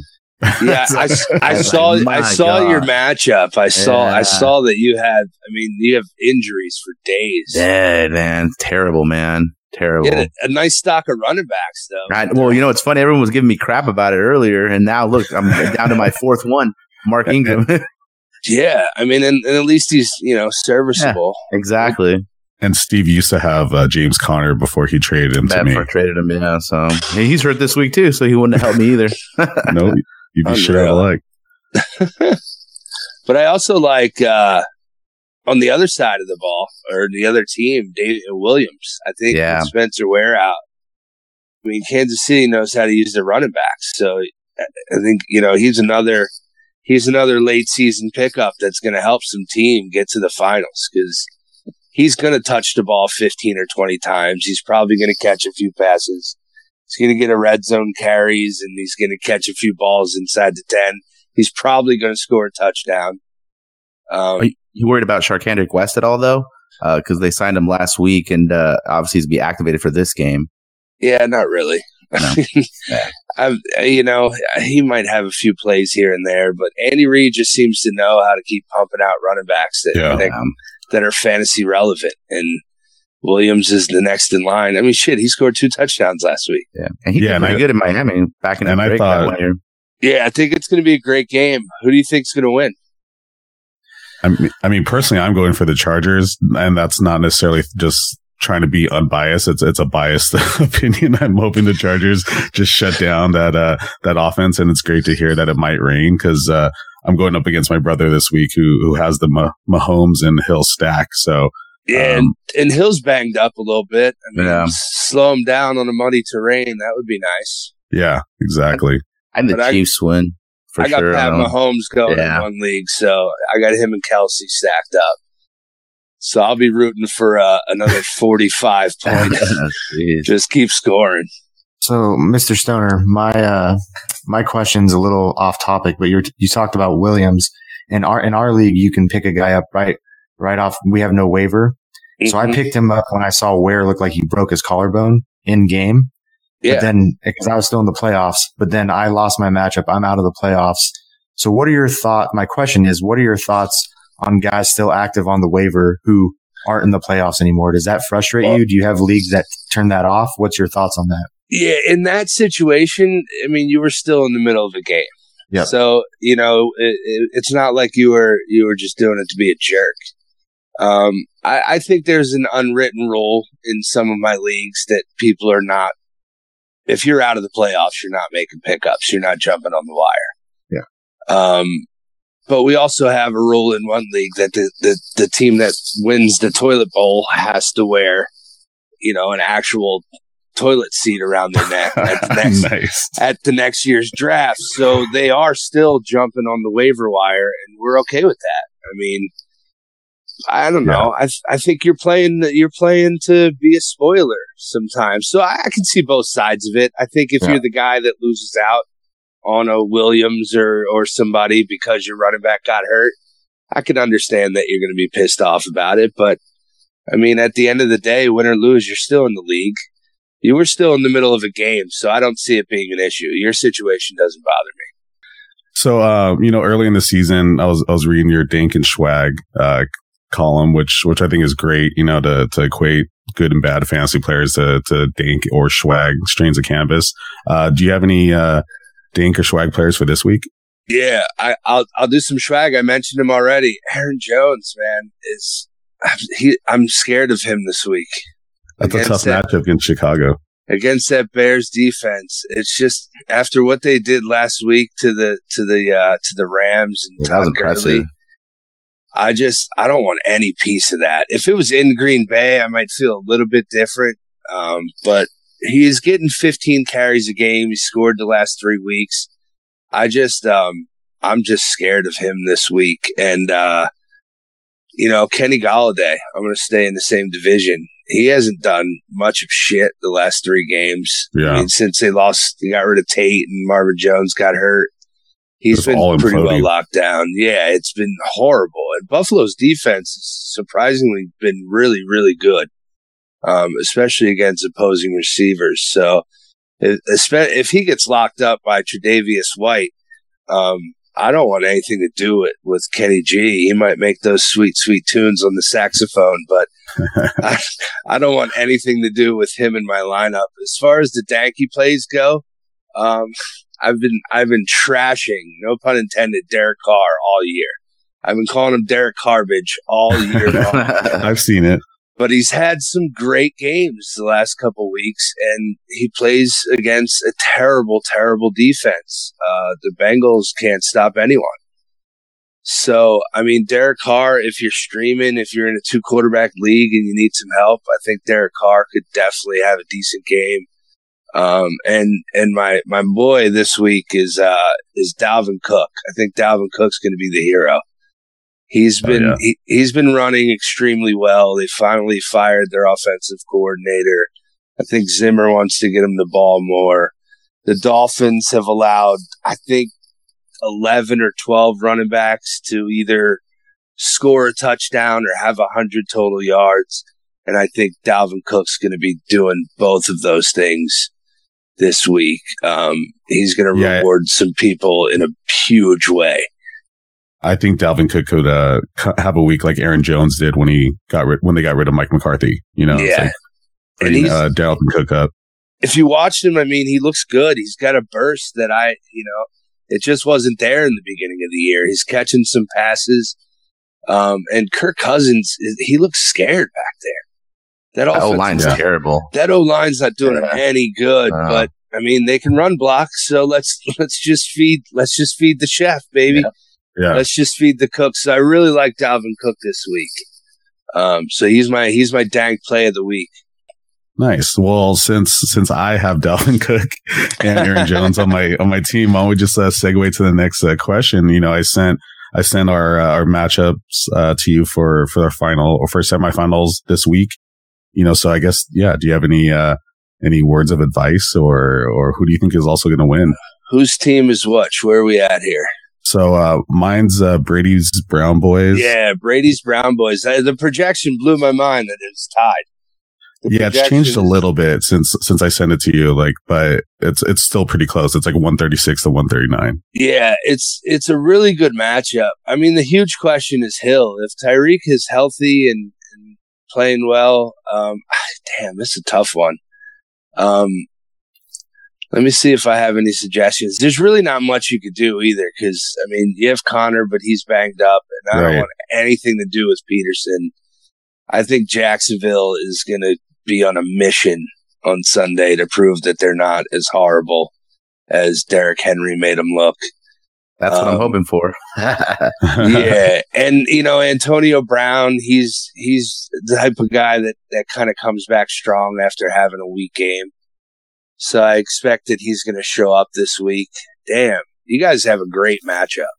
Speaker 7: Yeah, I, s- I
Speaker 2: I was
Speaker 7: saw
Speaker 2: like,
Speaker 7: I
Speaker 2: my
Speaker 7: saw your matchup. I saw
Speaker 2: Yeah.
Speaker 7: I saw that you had. I mean, you have injuries for days.
Speaker 2: Dead, man. Terrible, man. Terrible.
Speaker 7: You had a, a nice stock of running backs, though.
Speaker 2: I, well, you know, it's funny. Everyone was giving me crap about it earlier, and now look, I'm down to my fourth one. Mark Ingram.
Speaker 7: Yeah, I mean, and, and at least he's you know serviceable.
Speaker 2: exactly.
Speaker 3: And Steve used to have uh, James Conner before he traded him to me.
Speaker 2: for traded him, yeah. So Hey, he's hurt this week too, so he wouldn't have helped me either.
Speaker 3: no, you'd be sure
Speaker 7: Unreal.
Speaker 3: of like.
Speaker 7: But I also like uh, on the other side of the ball or the other team, Damien Williams. I think
Speaker 2: Yeah.
Speaker 7: Spencer Ware out. I mean, Kansas City knows how to use their running backs, so I I think you know he's another he's another late season pickup that's going to help some team get to the finals because he's going to touch the ball fifteen or twenty times. He's probably going to catch a few passes. He's going to get a red zone carries and he's going to catch a few balls inside the ten. He's probably going to score a touchdown. Um,
Speaker 2: Are you worried about Charcandrick West at all, though? Because they signed him last week, and uh, obviously he's be activated for this game.
Speaker 7: Yeah, not really.
Speaker 2: No.
Speaker 7: I've, you know, he might have a few plays here and there, but Andy Reid just seems to know how to keep pumping out running backs that
Speaker 3: Yeah.
Speaker 7: That are fantasy relevant. And Williams is the next in line. I mean, shit, he scored two touchdowns last week.
Speaker 2: yeah, and he
Speaker 3: Yeah,
Speaker 2: did
Speaker 3: and
Speaker 2: pretty
Speaker 3: I-
Speaker 2: good in Miami back in
Speaker 3: and
Speaker 2: the
Speaker 3: I
Speaker 2: break that
Speaker 3: thought-
Speaker 2: year.
Speaker 7: Yeah, I think it's going to be a great game. Who do you think's going to win?
Speaker 3: I mean, I mean, personally, I'm going for the Chargers, and that's not necessarily just trying to be unbiased. It's it's a biased opinion. I'm hoping the Chargers just shut down that uh that offense, and it's great to hear that it might rain because uh, I'm going up against my brother this week who who has the Mah- Mahomes and Hill stack. So
Speaker 7: Yeah,
Speaker 3: Um,
Speaker 7: and, and Hill's banged up a little bit. I mean,
Speaker 2: Yeah.
Speaker 7: slow him down on a muddy terrain. That would be nice.
Speaker 3: yeah, exactly.
Speaker 2: I'm the
Speaker 7: But I-
Speaker 2: Chiefs win for
Speaker 7: I got
Speaker 2: sure.
Speaker 7: Pat Mahomes going
Speaker 2: Yeah.
Speaker 7: in one league, so I got him and Kelce stacked up. So I'll be rooting for uh, another 45 points. Just keep scoring.
Speaker 1: So, Mr. Stoner, my uh, my question's a little off topic, but you you talked about Williams in our in our league. You can pick a guy up right right off. We have no waiver, So I
Speaker 7: Mhm.
Speaker 1: picked him up when I saw Ware look like he broke his collarbone in game.
Speaker 7: Yeah.
Speaker 1: But then, because I was still in the playoffs, but then I lost my matchup. I'm out of the playoffs. So what are your thoughts? My question is, what are your thoughts on guys still active on the waiver who aren't in the playoffs anymore? Does that frustrate
Speaker 7: Well-
Speaker 1: you? Do you have leagues that turn that off? What's your thoughts on that?
Speaker 7: Yeah, in that situation, I mean, you were still in the middle of a game.
Speaker 1: Yeah.
Speaker 7: So you know, it, it, it's not like you were you were just doing it to be a jerk. Um, I, I think there's an unwritten rule in some of my leagues that people are not. If you're out of the playoffs, you're not making pickups. You're not jumping on the wire. Yeah. Um, but we also have a rule in one league that the, the, the team that wins the toilet bowl has to wear, you know, an actual toilet seat around their neck at the next
Speaker 3: nice.
Speaker 7: at the next year's draft. So they are still jumping on the waiver wire, and we're okay with that. I mean, I don't know. I I think you're playing you're playing to be a spoiler sometimes. So I, I can see both sides of it. I think if
Speaker 1: Yeah.
Speaker 7: you're the guy that loses out on a Williams or or somebody because your running back got hurt, I can understand that you're going to be pissed off about it. But I mean, at the end of the day, win or lose, you're still in the league. You were still in the middle of a game, so I don't see it being an issue. Your situation doesn't bother me.
Speaker 3: So, uh, you know, early in the season, I was I was reading your Dink and Schwag uh, column, which which I think is great. You know, to to equate good and bad fantasy players to to Dink or Schwag strains of cannabis. Uh, do you have any uh, Dink or Schwag players for this week?
Speaker 7: Yeah, I, I'll I'll do some swag. I mentioned him already. Aaron Jones, man, is he? I'm scared of him this week
Speaker 3: That's a tough
Speaker 7: that-
Speaker 3: matchup against Chicago.
Speaker 7: against that Bears defense. It's just after what they did last week to the to the uh, to the Rams and
Speaker 2: Yeah, that was
Speaker 7: Todd Gurley,
Speaker 2: impressive.
Speaker 7: I just I don't want any piece of that. If it was in Green Bay, I might feel a little bit different. Um, but he's getting 15 carries a game. He scored the last three weeks. I just um, I'm just scared of him this week. And uh, you know, Kenny Golladay, I'm going to stay in the same division. He hasn't done much of shit the last three games.
Speaker 3: Yeah.
Speaker 7: I mean, since they lost, they got rid of Tate and Marvin Jones got hurt. He's
Speaker 3: It's
Speaker 7: been pretty well locked down. Yeah, it's been horrible. And Buffalo's defense has surprisingly been really, really good, um, especially against opposing receivers. So, if, if he gets locked up by Tre'Davious White, um, I don't want anything to do with, with Kenny G. He might make those sweet, sweet tunes on the saxophone, but I, I don't want anything to do with him in my lineup. As far as the Danky plays go, um, I've been I've been trashing, no pun intended, Derek Carr all year. I've been calling him Derek Carbage all year long
Speaker 3: I've seen it.
Speaker 7: But he's had some great games the last couple weeks, and he plays against a terrible, terrible defense. Uh, the Bengals can't stop anyone. So, I mean, Derek Carr, if you're streaming, if you're in a two quarterback league and you need some help, I think Derek Carr could definitely have a decent game. Um, and, and my, my boy this week is, uh, is Dalvin Cook. I think Dalvin Cook's going to be the hero. He's
Speaker 3: Oh,
Speaker 7: been
Speaker 3: yeah.
Speaker 7: he, he's been running extremely well. They finally fired their offensive coordinator. I think Zimmer wants to get him the ball more. The Dolphins have allowed, I think, eleven or twelve running backs to either score a touchdown or have a hundred total yards. And I think Dalvin Cook's going to be doing both of those things this week. Um, he's going to
Speaker 3: Yeah.
Speaker 7: reward some people in a huge way.
Speaker 3: I think Dalvin Cook could uh, have a week like Aaron Jones did when he got rid when they got rid of Mike McCarthy. You know,
Speaker 7: yeah.
Speaker 3: like
Speaker 7: and
Speaker 3: bring, uh, Dalvin Cook up.
Speaker 7: if you watched him, I mean, he looks good. He's got a burst that I, you know, it just wasn't there in the beginning of the year. He's catching some passes. Um, and Kirk Cousins, he looks scared back there. That
Speaker 2: That O line's
Speaker 3: Yeah.
Speaker 2: terrible.
Speaker 7: that O line's not doing
Speaker 2: Yeah.
Speaker 7: any good.
Speaker 2: Uh.
Speaker 7: but I mean, they can run blocks, so let's let's just feed let's just feed the chef, baby.
Speaker 3: Yeah,
Speaker 7: Let's just feed the cook. So I really like Dalvin Cook this week. Um, so he's my he's my dank play of the week.
Speaker 3: nice. Well, since since I have Dalvin Cook and Aaron Jones on my on my team, why don't we just uh, segue to the next uh, question? You know, I sent I sent our uh, our matchups uh, to you for for our final or for semifinals this week. You know, so I guess yeah. Do you have any uh, any words of advice or or who do you think is also going to win?
Speaker 7: Whose team is which? Where are we at here?
Speaker 3: So uh, mine's uh, Brady's Brown Boys.
Speaker 7: Yeah, Brady's Brown Boys. Uh, The projection blew my mind that it's tied. The
Speaker 3: yeah, it's changed a little bit since since I sent it to you. Like, but it's it's still pretty close. It's like one thirty six to one thirty nine.
Speaker 7: Yeah, it's it's a really good matchup. I mean, the huge question is Hill. If Tyreek is healthy and, and playing well, um, damn, this is a tough one. Um, let me see if I have any suggestions. There's really not much you could do either, because I mean, you have Conner, but he's banged up, and I
Speaker 3: Right.
Speaker 7: don't want anything to do with Peterson. I think Jacksonville is going to be on a mission on Sunday to prove that they're not as horrible as Derrick Henry made them look.
Speaker 2: That's what I'm
Speaker 7: Um,
Speaker 2: hoping for.
Speaker 7: yeah, and you know Antonio Brown, he's he's the type of guy that that kind of comes back strong after having a weak game. So I expect that he's going to show up this week. Damn, you guys have a great matchup.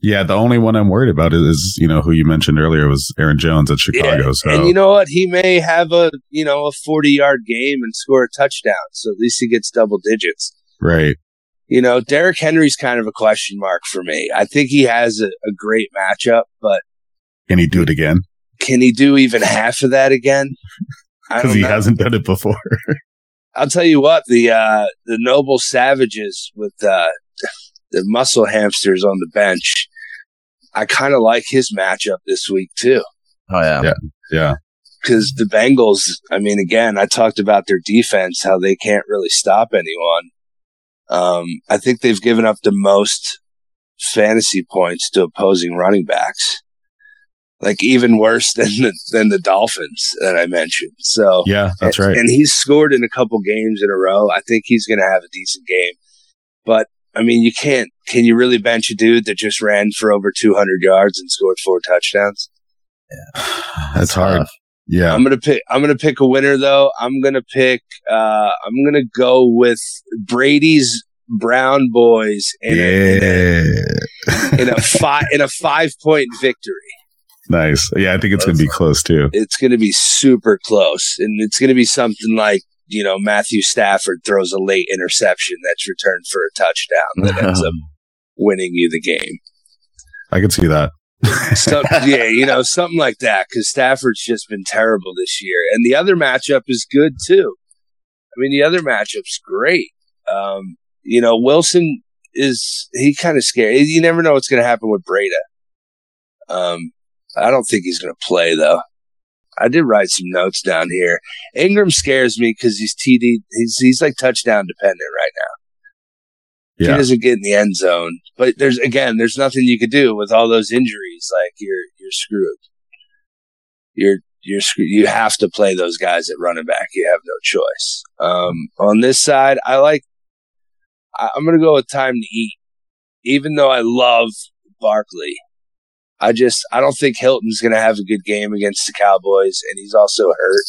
Speaker 3: yeah, the only one I'm worried about is, you know who you mentioned earlier was Aaron Jones at Chicago.
Speaker 7: Yeah,
Speaker 3: So
Speaker 7: And you know what? He may have a you know a forty yard game and score a touchdown. So at least he gets double digits.
Speaker 3: right,
Speaker 7: You know, Derrick Henry's kind of a question mark for me. I think he has a, a great matchup, but
Speaker 3: can he do it again?
Speaker 7: can he do even half of that again?
Speaker 3: Because he
Speaker 7: know.
Speaker 3: hasn't done it before.
Speaker 7: I'll tell you what, the uh, the noble savages with uh, the muscle hamsters on the bench. I kind of like his matchup this week too,
Speaker 2: Oh yeah.
Speaker 3: Yeah. yeah,
Speaker 7: because the Bengals. I mean, again, I talked about their defense, how they can't really stop anyone. Um, I think they've given up the most fantasy points to opposing running backs, like even worse than the than the Dolphins that I mentioned. So
Speaker 3: yeah, that's right.
Speaker 7: And he's scored in a couple games in a row. I think he's going to have a decent game. But I mean, you can't. Can you really bench a dude that just ran for over 200 yards and scored four touchdowns?
Speaker 3: Yeah, that's hard.
Speaker 2: tough.
Speaker 3: Yeah,
Speaker 7: I'm gonna pick. I'm gonna pick a winner though. I'm gonna pick. Uh, I'm gonna go with Brady's Brown Boys in a, in
Speaker 3: yeah,
Speaker 7: a, in a five in a five point victory.
Speaker 3: Nice. Yeah, I think it's gonna be close too.
Speaker 7: It's gonna be super close, and it's gonna be something like you know Matthew Stafford throws a late interception that's returned for a touchdown that ends up winning you the game.
Speaker 3: I can see that.
Speaker 7: So, yeah, you know, something like that because Stafford's just been terrible this year. And the other matchup is good too. I mean, the other matchup's great. Um, you know, Wilson is, he kind of scary. You never know what's going to happen with Breida. Um, I don't think he's going to play though. I did write some notes down here. Ingram scares me because he's TD. He's he's like touchdown dependent right now. He doesn't get in the end zone. But there's again, there's nothing you could do with all those injuries. Like you're you're screwed. You're you're screwed. You have to play those guys at running back. You have no choice. Um, on this side, I like. I, I'm gonna go with time to eat. Even though I love Barkley, I just I don't think Hilton's gonna have a good game against the Cowboys, and he's also hurt.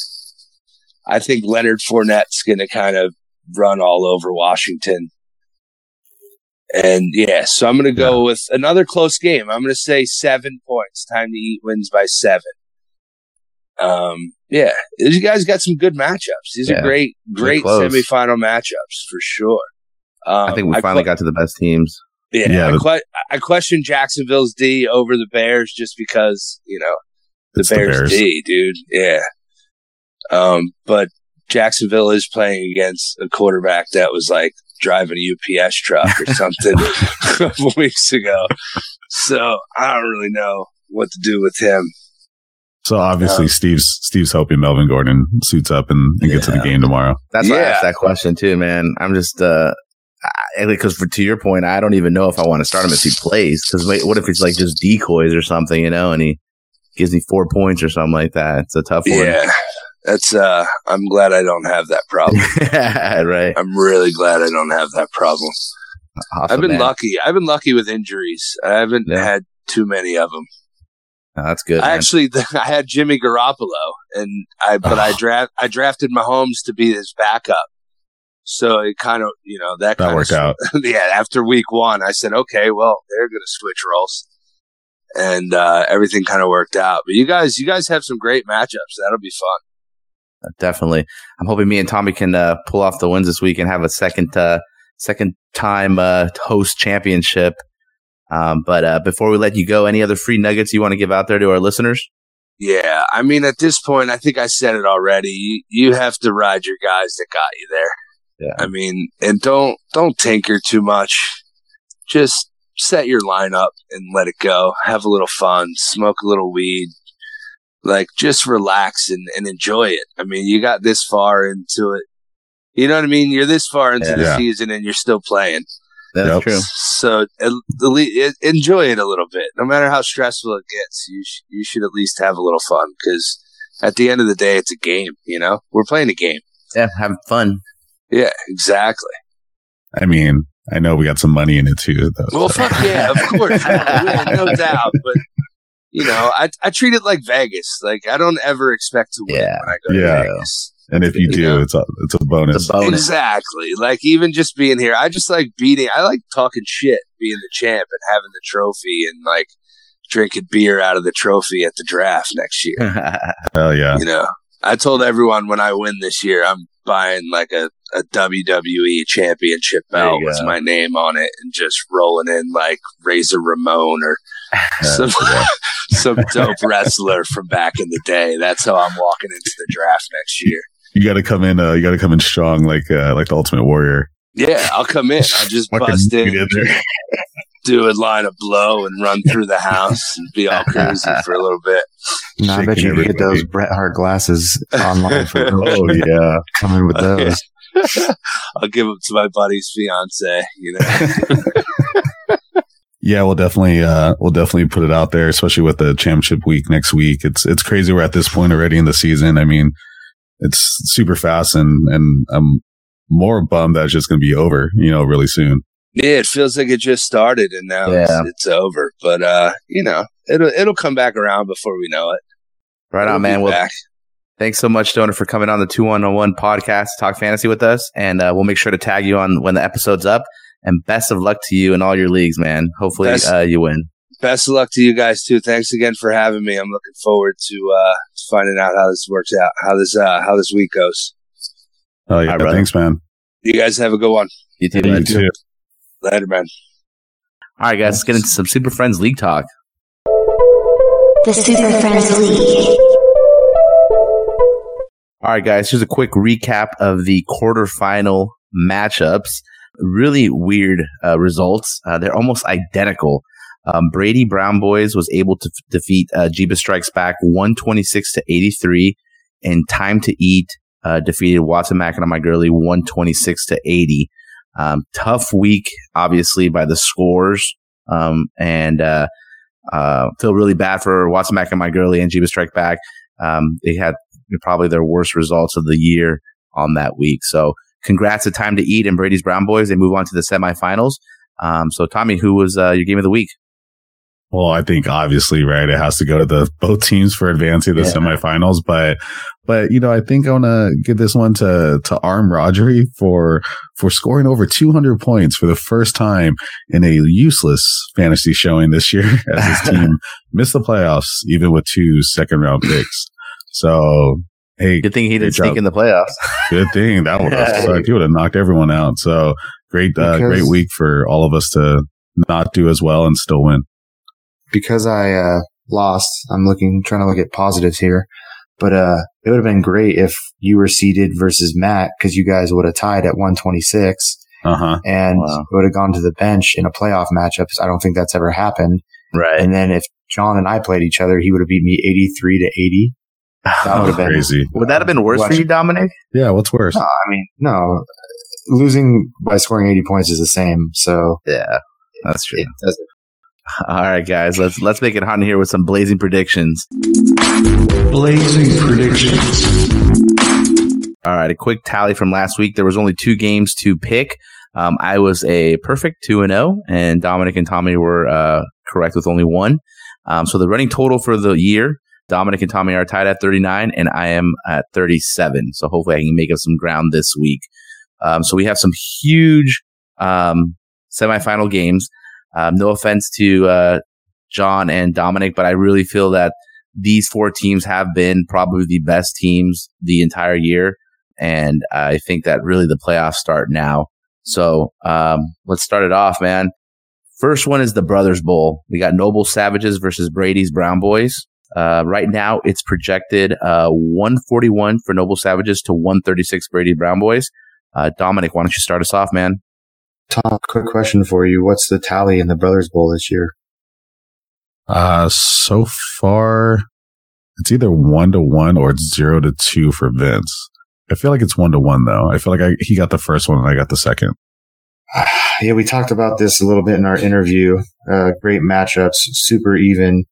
Speaker 7: I think Leonard Fournette's gonna kind of run all over Washington. And yeah, so I'm going to go with another close game. I'm going to say seven points. Time to eat wins by seven. Um, yeah, you guys got some good matchups. These
Speaker 2: Yeah,
Speaker 7: are great, great semifinal matchups for sure. Um,
Speaker 2: I think we finally
Speaker 7: que-
Speaker 2: got to the best teams.
Speaker 7: Yeah,
Speaker 3: Yeah,
Speaker 7: I,
Speaker 3: the-
Speaker 7: que- I question Jacksonville's D over the Bears just because you know the
Speaker 3: It's the
Speaker 7: Bears,
Speaker 3: Bears.
Speaker 7: D, dude. Yeah. Um, but Jacksonville is playing against a quarterback that was like driving a UPS truck or something a couple weeks ago. So I don't really know what to do with him.
Speaker 3: So obviously,
Speaker 7: Um,
Speaker 3: Steve's Steve's hoping Melvin Gordon suits up and, and gets to the game tomorrow.
Speaker 2: That's why I asked that question too, man. I'm just uh, because to your point, I don't even know if I want to start him if he plays. Because what if it's like just decoys or something, you know, and he gives me four points or something like that? It's a tough one.
Speaker 7: Yeah. That's uh I'm glad I don't have that problem.
Speaker 2: right.
Speaker 7: I'm really glad I don't have that problem.
Speaker 2: Awesome,
Speaker 7: I've been
Speaker 2: man.
Speaker 7: lucky. I've been lucky with injuries. I haven't
Speaker 2: Yeah.
Speaker 7: had too many of them.
Speaker 2: That's good.
Speaker 7: I actually I had Jimmy Garoppolo, and I but I
Speaker 3: Oh.
Speaker 7: draft I drafted Mahomes to be his backup. So it kind of you know that
Speaker 3: That worked
Speaker 7: of,
Speaker 3: out.
Speaker 7: yeah, after week one, I said, okay, well they're going to switch roles, and uh, everything kind of worked out. But you guys, you guys have some great matchups. That'll be fun.
Speaker 2: definitely. I'm hoping me and Tommy can uh, pull off the wins this week and have a second uh, second time uh, host championship. Um, but uh, before we let you go, any other free nuggets you want to give out there to our listeners?
Speaker 7: Yeah, I mean, at this point, I think I said it already. You, you have to ride your guys that got you there.
Speaker 2: Yeah.
Speaker 7: I mean, and don't don't tinker too much. Just set your line up and let it go. Have a little fun. Smoke a little weed. Like just relax and, and enjoy it. I mean, you got this far into it. You know what I mean? You're this far into the season and you're still playing.
Speaker 2: That's
Speaker 3: Yep.
Speaker 2: true.
Speaker 7: So at the le- enjoy it a little bit. No matter how stressful it gets, you sh- you should at least have a little fun because at the end of the day, it's a game. You know, we're playing a game.
Speaker 2: Yeah, having fun.
Speaker 7: Yeah, exactly.
Speaker 3: I mean, I know we got some money in it too. Though,
Speaker 7: Well,
Speaker 3: so.
Speaker 7: fuck yeah, of course, yeah, no doubt. But you know, I I treat it like Vegas. Like I don't ever expect to win
Speaker 2: Yeah.
Speaker 7: when I go to
Speaker 3: Yeah.
Speaker 7: Vegas.
Speaker 3: and if you do,
Speaker 7: Yeah.
Speaker 3: it's a it's a bonus.
Speaker 2: It's a bonus.
Speaker 7: Exactly. Like even just being here, I just like beating. I like talking shit, being the champ, and having the trophy, and like drinking beer out of the trophy at the draft next year.
Speaker 3: Hell yeah!
Speaker 7: You know, I told everyone when I win this year, I'm buying like a, a WWE championship belt with
Speaker 2: go.
Speaker 7: my name on it and just rolling in like Razor Ramon or some, some dope wrestler from back in the day. That's how I'm walking into the draft next year.
Speaker 3: You got to come in. Uh, you got to come in strong, like uh, like the Ultimate Warrior.
Speaker 7: Yeah, I'll come in. I'll just bust in. Do a line of blow, and run through the house and be all crazy for a little bit.
Speaker 1: No, I bet
Speaker 3: Shaking
Speaker 1: you could get those Bret Hart glasses online for
Speaker 3: oh yeah,
Speaker 1: coming with those.
Speaker 7: I'll give them to my buddy's fiance. You know,
Speaker 3: yeah. We'll definitely uh, we'll definitely put it out there, especially with the championship week next week. It's it's crazy. We're at this point already in the season. I mean, it's super fast, and and I'm more bummed that it's just going to be over. You know, really soon.
Speaker 7: Yeah, it feels like it just started and now
Speaker 2: Yeah.
Speaker 7: it's, it's over. But uh, you know, it'll it'll come back around before we know it.
Speaker 2: right
Speaker 7: It'll
Speaker 2: on,
Speaker 7: be
Speaker 2: man. Well,
Speaker 7: back.
Speaker 2: thanks so much, Stoner, for coming on the 2101 podcast to talk fantasy with us. And uh, we'll make sure to tag you on when the episode's up. And best of luck to you in all your leagues, man. Hopefully
Speaker 7: Best-
Speaker 2: uh, you win.
Speaker 7: Best of luck to you guys too. Thanks again for having me. I'm looking forward to uh, finding out how this works out, how this uh, how this week goes.
Speaker 3: Oh yeah,
Speaker 2: All right,
Speaker 3: thanks, man.
Speaker 7: You guys have a good one.
Speaker 2: You too,
Speaker 3: You
Speaker 2: bud.
Speaker 3: too.
Speaker 7: Later, man.
Speaker 2: All right, guys, let's get into some Super Friends League talk.
Speaker 6: The Super Friends League.
Speaker 2: All right, guys, here's a quick recap of the quarterfinal matchups. Really weird uh, results. Uh, they're almost identical. Um, Brady Brown Boys was able to f- defeat uh, Jeeba Strikes Back 126 to 83, and Time to Eat uh, defeated Watson Mack and My Girly 126 to 80. Um, tough week, obviously, by the scores. Um, and uh, uh, feel really bad for Watson Mack and My Girly and Jeeba Strike Back. Um, they had probably their worst results of the year on that week. So congrats to Time to Eat and Brady's Brown Boys. They move on to the semifinals. Um, so Tommy, who was uh, your game of the week?
Speaker 3: Well, I think obviously, right, it has to go to the both teams for advancing the
Speaker 2: Yeah.
Speaker 3: semifinals. But, but you know, I think I want to give this one to to Arm Rodgery for for scoring over 200 points for the first time in a useless fantasy showing this year as his team missed the playoffs, even with two second round picks. So, hey,
Speaker 2: Good thing he didn't sneak in the playoffs.
Speaker 3: good thing that would have sucked. He would have knocked everyone out. So great, uh,
Speaker 1: Because-
Speaker 3: great week for all of us to not do as well and still win.
Speaker 1: Because I uh, lost, I'm looking trying to look at positives here. But uh, it would have been great if you were seeded versus Matt because you guys would have tied at 126
Speaker 3: Uh huh.
Speaker 1: and
Speaker 2: Wow.
Speaker 1: would have gone to the bench in a playoff matchup. I don't think that's ever happened.
Speaker 2: Right.
Speaker 1: And then if John and I played each other, he would have beat me 83 to 80. That would have been
Speaker 3: Crazy.
Speaker 2: Would that have been worse for you, Dominic?
Speaker 3: Yeah. What's worse?
Speaker 1: No, I mean, no. Losing by scoring 80 points is the same. So
Speaker 2: Yeah, that's true.
Speaker 1: it doesn't.
Speaker 2: All right, guys, let's let's make it hot in here with some blazing predictions.
Speaker 8: Blazing predictions.
Speaker 2: All right, a quick tally from last week. There was only two games to pick. Um, I was a perfect two and zero, and Dominic and Tommy were uh, correct with only one. Um, so the running total for the year, Dominic and Tommy are tied at thirty nine, and I am at thirty seven. So hopefully, I can make up some ground this week. Um, so we have some huge um, semifinal games. Um, no offense to uh, John and Dominic, but I really feel that these four teams have been probably the best teams the entire year. And I think that really the playoffs start now. So um, let's start it off, man. First one is the Brothers Bowl. We got Noble Savages versus Brady's Brown Boys. Uh, right now, it's projected uh, 141 for Noble Savages to 136 Brady Brown Boys. Uh, Dominic, why don't you start us off, man?
Speaker 1: Tom, quick question for you. What's the tally in the Brothers Bowl this year?
Speaker 3: Uh, so far, it's either one to one or it's zero to two for Vince. I feel like it's one to one though. I feel like I, he got the first one and I got the second.
Speaker 1: yeah, we talked about this a little bit in our interview. Uh, great matchups, super even.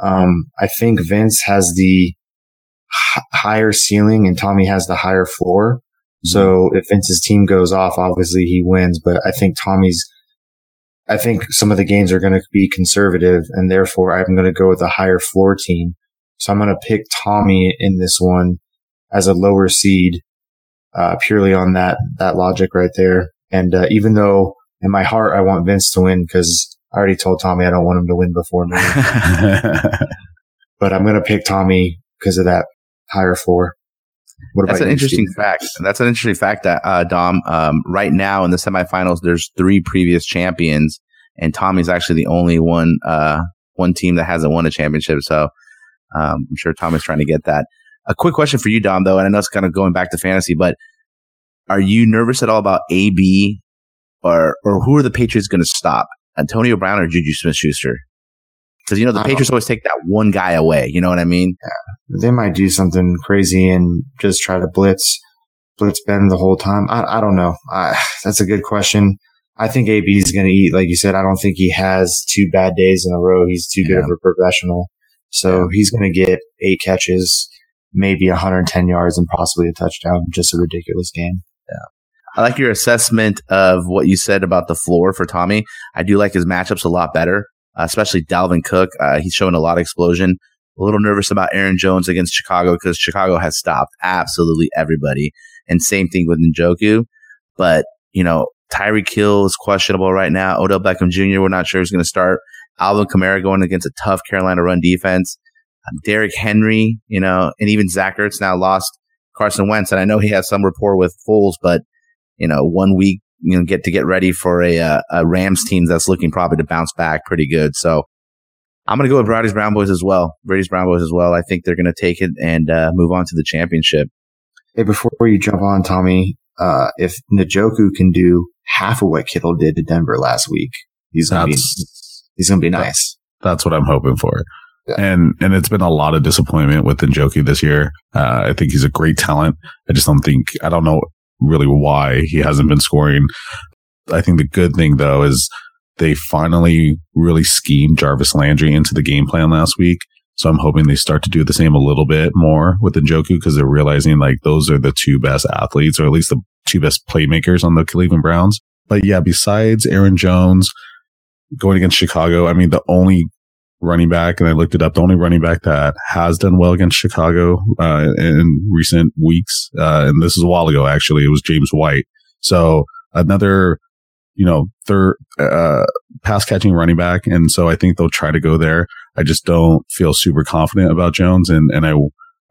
Speaker 1: Um, I think Vince has the h- higher ceiling and Tommy has the higher floor. So if Vince's team goes off, obviously he wins, but I think Tommy's, I think some of the games are going to be conservative and therefore I'm going to go with a higher floor team. So I'm going to pick Tommy in this one as a lower seed, uh, purely on that, that logic right there. And, uh, even though in my heart, I want Vince to win because I already told Tommy I don't want him to win before me, but I'm going to pick Tommy because of that higher floor. What
Speaker 2: That's an interesting fact. That's an interesting fact that, uh, Dom, um, right now in the semifinals, there's three previous champions and Tommy's actually the only one, uh, one team that hasn't won a championship. So, um, I'm sure Tommy's trying to get that. A quick question for you, Dom, though, and I know it's kind of going back to fantasy, but are you nervous at all about AB or, or who are the Patriots going to stop? Antonio Brown or Juju Smith Schuster? Because, you know, the
Speaker 1: I
Speaker 2: Patriots always take that one guy away. You know what I mean? Yeah.
Speaker 1: They might do something crazy and just try to blitz, blitz Ben the whole time. I, I don't know. I, that's a good question. I think AB is going to eat. Like you said, I don't think he has two bad days in a row. He's too good of a professional. So he's going to get eight catches, maybe 110 yards and possibly a touchdown. Just a ridiculous game.
Speaker 2: Yeah, I like your assessment of what you said about the floor for Tommy. I do like his matchups a lot better, especially Dalvin Cook. Uh, he's showing a lot of explosion. A little nervous about Aaron Jones against Chicago because Chicago has stopped absolutely everybody. And same thing with Njoku. But, you know, Tyreek Hill is questionable right now. Odell Beckham Jr., we're not sure who's going to start. Alvin Kamara going against a tough Carolina run defense. Um, Derrick Henry, you know, and even Zach Ertz now lost Carson Wentz. And I know he has some rapport with Foles, but you know, one week, you know, get to get ready for a, uh, a Rams team that's looking probably to bounce back pretty good. So I'm going to go with Brady's Brown Boys as well. Brady's Brown Boys as well. I think they're going to take it and uh, move on to the championship.
Speaker 1: Hey, before you jump on, Tommy, uh, if Njoku can do half of what Kittle did to Denver last week, he's going to be, he's going to be nice.
Speaker 3: that's what I'm hoping for.
Speaker 1: Yeah.
Speaker 3: And and it's been a lot of disappointment with Njoku this year. Uh, I think he's a great talent. I just don't think I don't know really why he hasn't been scoring. I think the good thing though is they finally really schemed Jarvis Landry into the game plan last week. So I'm hoping they start to do the same a little bit more with Njoku because they're realizing like those are the two best athletes or at least the two best playmakers on the Cleveland Browns. But yeah, besides Aaron Jones going against Chicago, I mean, the only running back, and I looked it up, the only running back that has done well against Chicago uh, in recent weeks, uh, and this is a while ago actually, it was James White. So another, you know, third uh, pass catching running back, and so I think they'll try to go there. I just don't feel super confident about Jones, and and I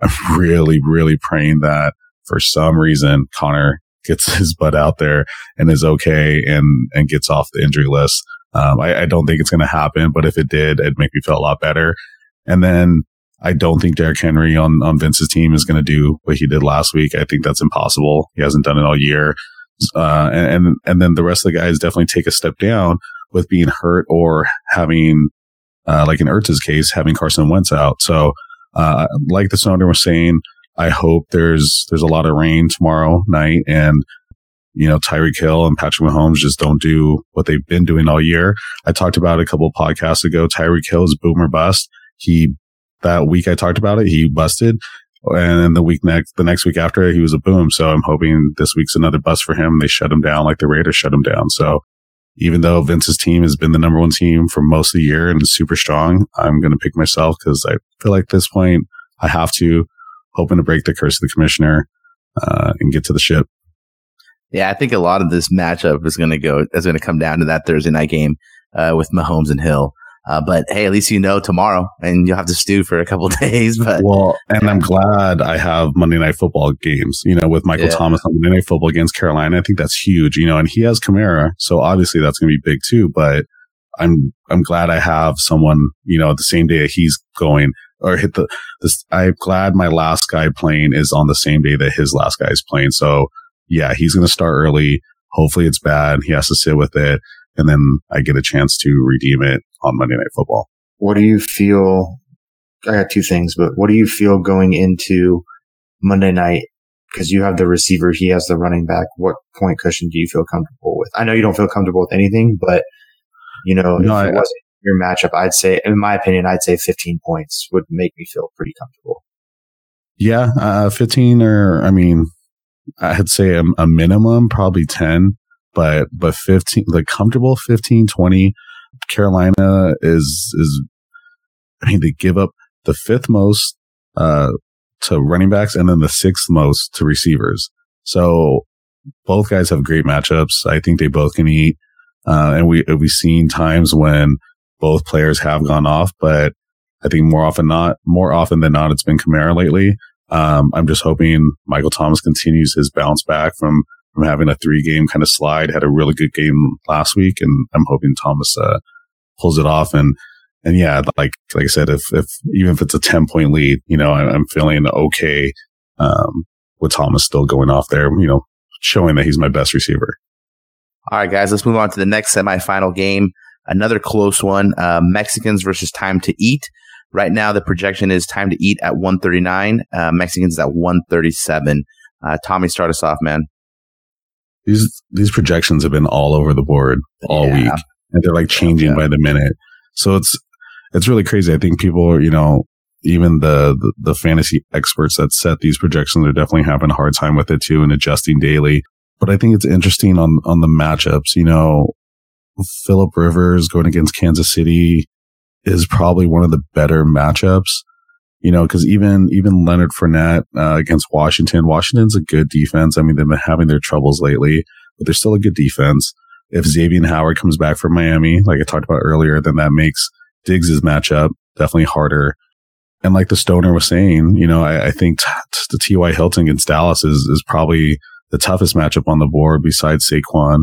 Speaker 3: I'm really really praying that for some reason Conner gets his butt out there and is okay and and gets off the injury list. Um, I, I don't think it's going to happen, but if it did, it'd make me feel a lot better. And then I don't think Derrick Henry on, on Vince's team is going to do what he did last week. I think that's impossible. He hasn't done it all year. Uh, and, and then the rest of the guys definitely take a step down with being hurt or having, uh, like in Ertz's case, having Carson Wentz out. So, uh, like the Snowden was saying, I hope there's, there's a lot of rain tomorrow night and you know, Tyreek Hill and Patrick Mahomes just don't do what they've been doing all year. I talked about a couple podcasts ago. Tyreek Hill is boomer bust. He, that week I talked about it, he busted. And then the week next, the next week after, he was a boom. So I'm hoping this week's another bust for him. They shut him down like the Raiders shut him down. So even though Vince's team has been the number one team for most of the year and super strong, I'm going to pick myself because I feel like at this point I have to, hoping to break the curse of the commissioner, uh, and get to the ship.
Speaker 2: Yeah, I think a lot of this matchup is going to go is going to come down to that Thursday night game uh, with Mahomes and Hill. Uh, but hey, at least you know tomorrow, and you'll have to stew for a couple days. But
Speaker 3: Well, and I'm glad I have Monday Night Football games, you know, with Michael
Speaker 2: Yeah.
Speaker 3: Thomas on Monday Night Football against Carolina. I think that's huge, you know, and he has Kamara. So obviously that's going to be big too. But I'm I'm glad I have someone, you know, the same day that he's going or hit the this I'm glad my last guy playing is on the same day that his last guy is playing. So yeah, he's gonna start early. Hopefully it's bad. He has to sit with it. And then I get a chance to redeem it on Monday Night Football.
Speaker 1: What do you feel? I got two things, but what do you feel going into Monday night? Because you have the receiver, he has the running back. What point cushion do you feel comfortable with? I know you don't feel comfortable with anything, but you know,
Speaker 3: No,
Speaker 1: if
Speaker 3: I-
Speaker 1: it wasn't your matchup, I'd say, in my opinion, I'd say 15 points would make me feel pretty comfortable.
Speaker 3: Yeah, uh, 15 or, I mean, I'd say a, a minimum, probably 10, but, but 15, like comfortable 15, 20. Carolina is, is, I mean, they give up the fifth most, uh, to running backs and then the sixth most to receivers. So both guys have great matchups. I think they both can eat. Uh, and we, we've seen times when both players have gone off, but I think more often not, more often than not, it's been Kamara lately. Um, I'm just hoping Michael Thomas continues his bounce back from, from having a three game kind of slide, had a really good game last week. And I'm hoping Thomas, uh, pulls it off. And, and yeah, like, like I said, if, if, even if it's a 10 point lead, you know, I, I'm feeling okay, um, with Thomas still going off there, you know, showing that he's my best receiver.
Speaker 2: All right, guys, let's move on to the next semifinal game. Another close one. Uh, Mexicans versus Time to Eat. Right now, the projection is Time to Eat at 139. Uh, Mexicans at 137. Uh, Tommy, start us off, man.
Speaker 3: These, these projections have been all over the board all
Speaker 2: Yeah.
Speaker 3: week and they're like changing
Speaker 2: Yeah.
Speaker 3: by the minute. So it's, it's really crazy. I think people, are, you know, even the, the, the fantasy experts that set these projections are definitely having a hard time with it too and adjusting daily. But I think it's interesting on, on the matchups, you know, Philip Rivers going against Kansas City is probably one of the better matchups, you know, cause even, even Leonard Fournette, uh, against Washington, Washington's a good defense. I mean, they've been having their troubles lately, but they're still a good defense. If Xavier Howard comes back from Miami, like I talked about earlier, then that makes Diggs' matchup definitely harder. And like the Stoner was saying, you know, I, I think t- t- the T.Y. Hilton against Dallas is, is probably the toughest matchup on the board besides Saquon.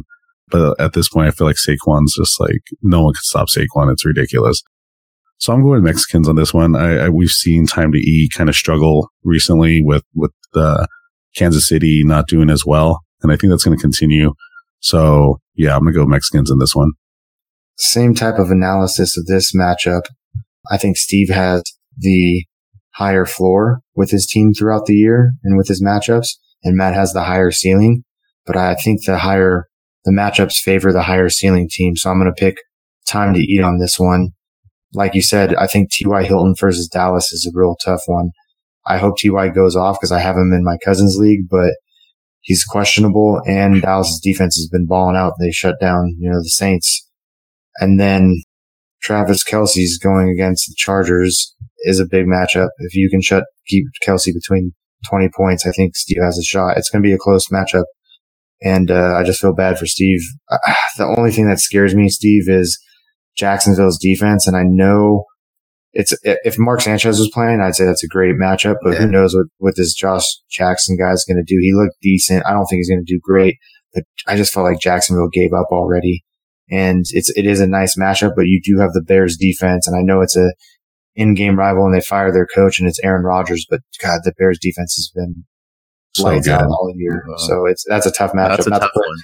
Speaker 3: But at this point, I feel like Saquon's just like, no one can stop Saquon. It's ridiculous. So I'm going Mexicans on this one. I, I we've seen time to eat kind of struggle recently with, with the Kansas City not doing as well. And I think that's going to continue. So yeah, I'm going to go Mexicans in this one.
Speaker 1: Same type of analysis of this matchup. I think Steve has the higher floor with his team throughout the year and with his matchups, and Matt has the higher ceiling. But I think the higher, the matchups favor the higher ceiling team. So I'm going to pick time to eat on this one. Like you said, I think T.Y. Hilton versus Dallas is a real tough one. I hope T.Y. goes off because I have him in my cousin's league, but he's questionable and Dallas' defense has been balling out. They shut down, you know, the Saints. And then Travis Kelce's going against the Chargers is a big matchup. If you can shut, keep Kelsey between 20 points, I think Steve has a shot. It's going to be a close matchup. And, uh, I just feel bad for Steve. Uh, the only thing that scares me, Steve, is Jacksonville's defense. And I know it's, if Mark Sanchez was playing, I'd say that's a great matchup, but
Speaker 2: Yeah.
Speaker 1: who knows what, what this Josh Jackson guy's going to do. He looked decent. I don't think he's going to do great, but I just felt like Jacksonville gave up already. And it's, it is a nice matchup, but you do have the Bears defense. And I know it's a in-game rival and they fire their coach and it's Aaron Rodgers, but God, the Bears defense has been
Speaker 3: So
Speaker 1: lights
Speaker 3: good.
Speaker 1: out all year.
Speaker 2: Uh,
Speaker 1: So it's, that's a tough matchup.
Speaker 2: That's a
Speaker 1: not,
Speaker 2: tough
Speaker 1: to
Speaker 2: one.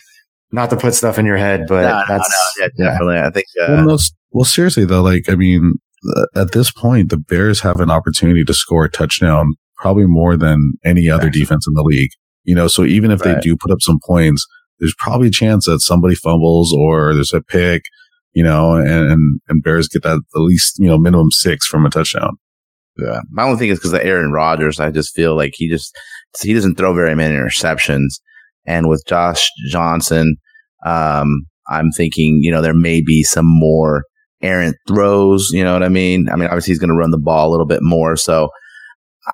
Speaker 1: Not to put stuff in your head, but
Speaker 2: No, no,
Speaker 1: that's,
Speaker 2: no, yeah, definitely. I think, uh,
Speaker 3: well, no, well, seriously though, like, I mean, uh, at this point, the Bears have an opportunity to score a touchdown, probably more than any other
Speaker 2: Right.
Speaker 3: defense in the league. You know, so even if they do put up some points, there's probably a chance that somebody fumbles or there's a pick, you know, and, and, and Bears get that at least, you know, minimum six from a touchdown.
Speaker 2: Yeah. My only thing is because of Aaron Rodgers, I just feel like he just he doesn't throw very many interceptions. And with Josh Johnson, um, I'm thinking, you know, there may be some more errant throws. You know what I mean? I mean, obviously he's going to run the ball a little bit more. So,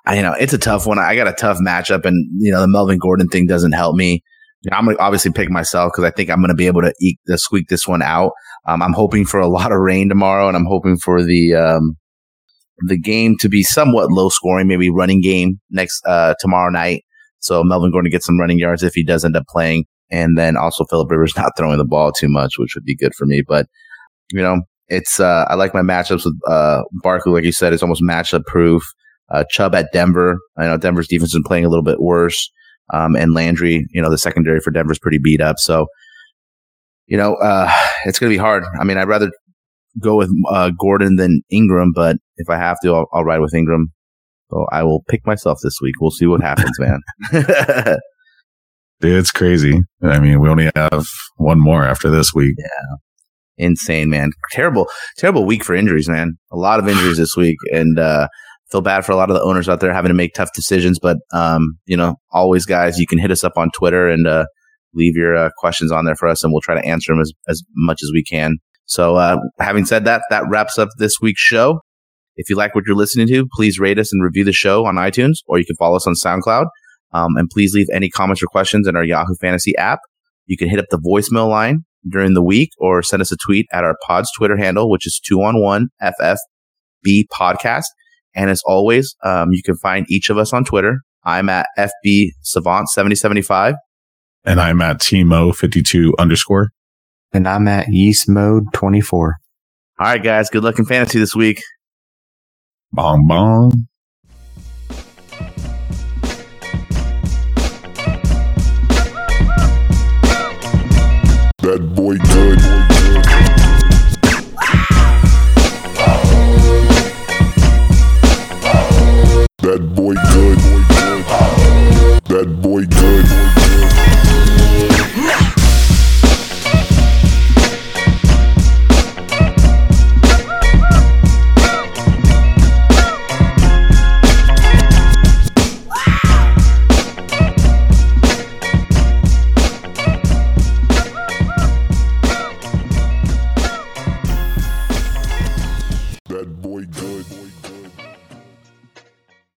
Speaker 2: I, you know, it's a tough one. I got a tough matchup, and you know, the Melvin Gordon thing doesn't help me. You know, I'm gonna obviously pick myself because I think I'm going to be able to to squeak this one out. Um, I'm hoping for a lot of rain tomorrow, and I'm hoping for the um, the game to be somewhat low scoring, maybe running game next uh, tomorrow night. So Melvin Gordon gets some running yards if he does end up playing, and then also Philip Rivers not throwing the ball too much, which would be good for me. But you know, it's uh, I like my matchups with uh, Barkley, like you said, it's almost matchup proof. Uh, Chubb at Denver. I know Denver's defense is playing a little bit worse. Um, and Landry, you know, the secondary for Denver's pretty beat up. So, you know, uh, it's going to be hard. I mean, I'd rather go with uh, Gordon than Ingram, but if I have to, I'll, I'll ride with Ingram. So I will pick myself this week. We'll see what happens, man.
Speaker 3: Dude, it's crazy. I mean, we only have one more after this week. Yeah.
Speaker 2: Insane, man. Terrible, terrible week for injuries, man. A lot of injuries this week, and uh, feel bad for a lot of the owners out there having to make tough decisions. But um, you know, always, guys, you can hit us up on Twitter and uh, leave your uh, questions on there for us, and we'll try to answer them as as much as we can. So, uh, having said that, that wraps up this week's show. If you like what you're listening to, please rate us and review the show on iTunes, or you can follow us on SoundCloud. Um, and please leave any comments or questions in our Yahoo Fantasy app. You can hit up the voicemail line during the week or send us a tweet at our pod's Twitter handle, which is two on one FFB podcast. And as always, um, you can find each of us on Twitter. I'm at FB Savant 7075.
Speaker 3: And I'm at Timo52 underscore.
Speaker 1: And I'm at Yeast Mode 24.
Speaker 2: All right, guys. Good luck in fantasy this week.
Speaker 3: Bong bong. That boy good. That boy good.
Speaker 5: That boy good.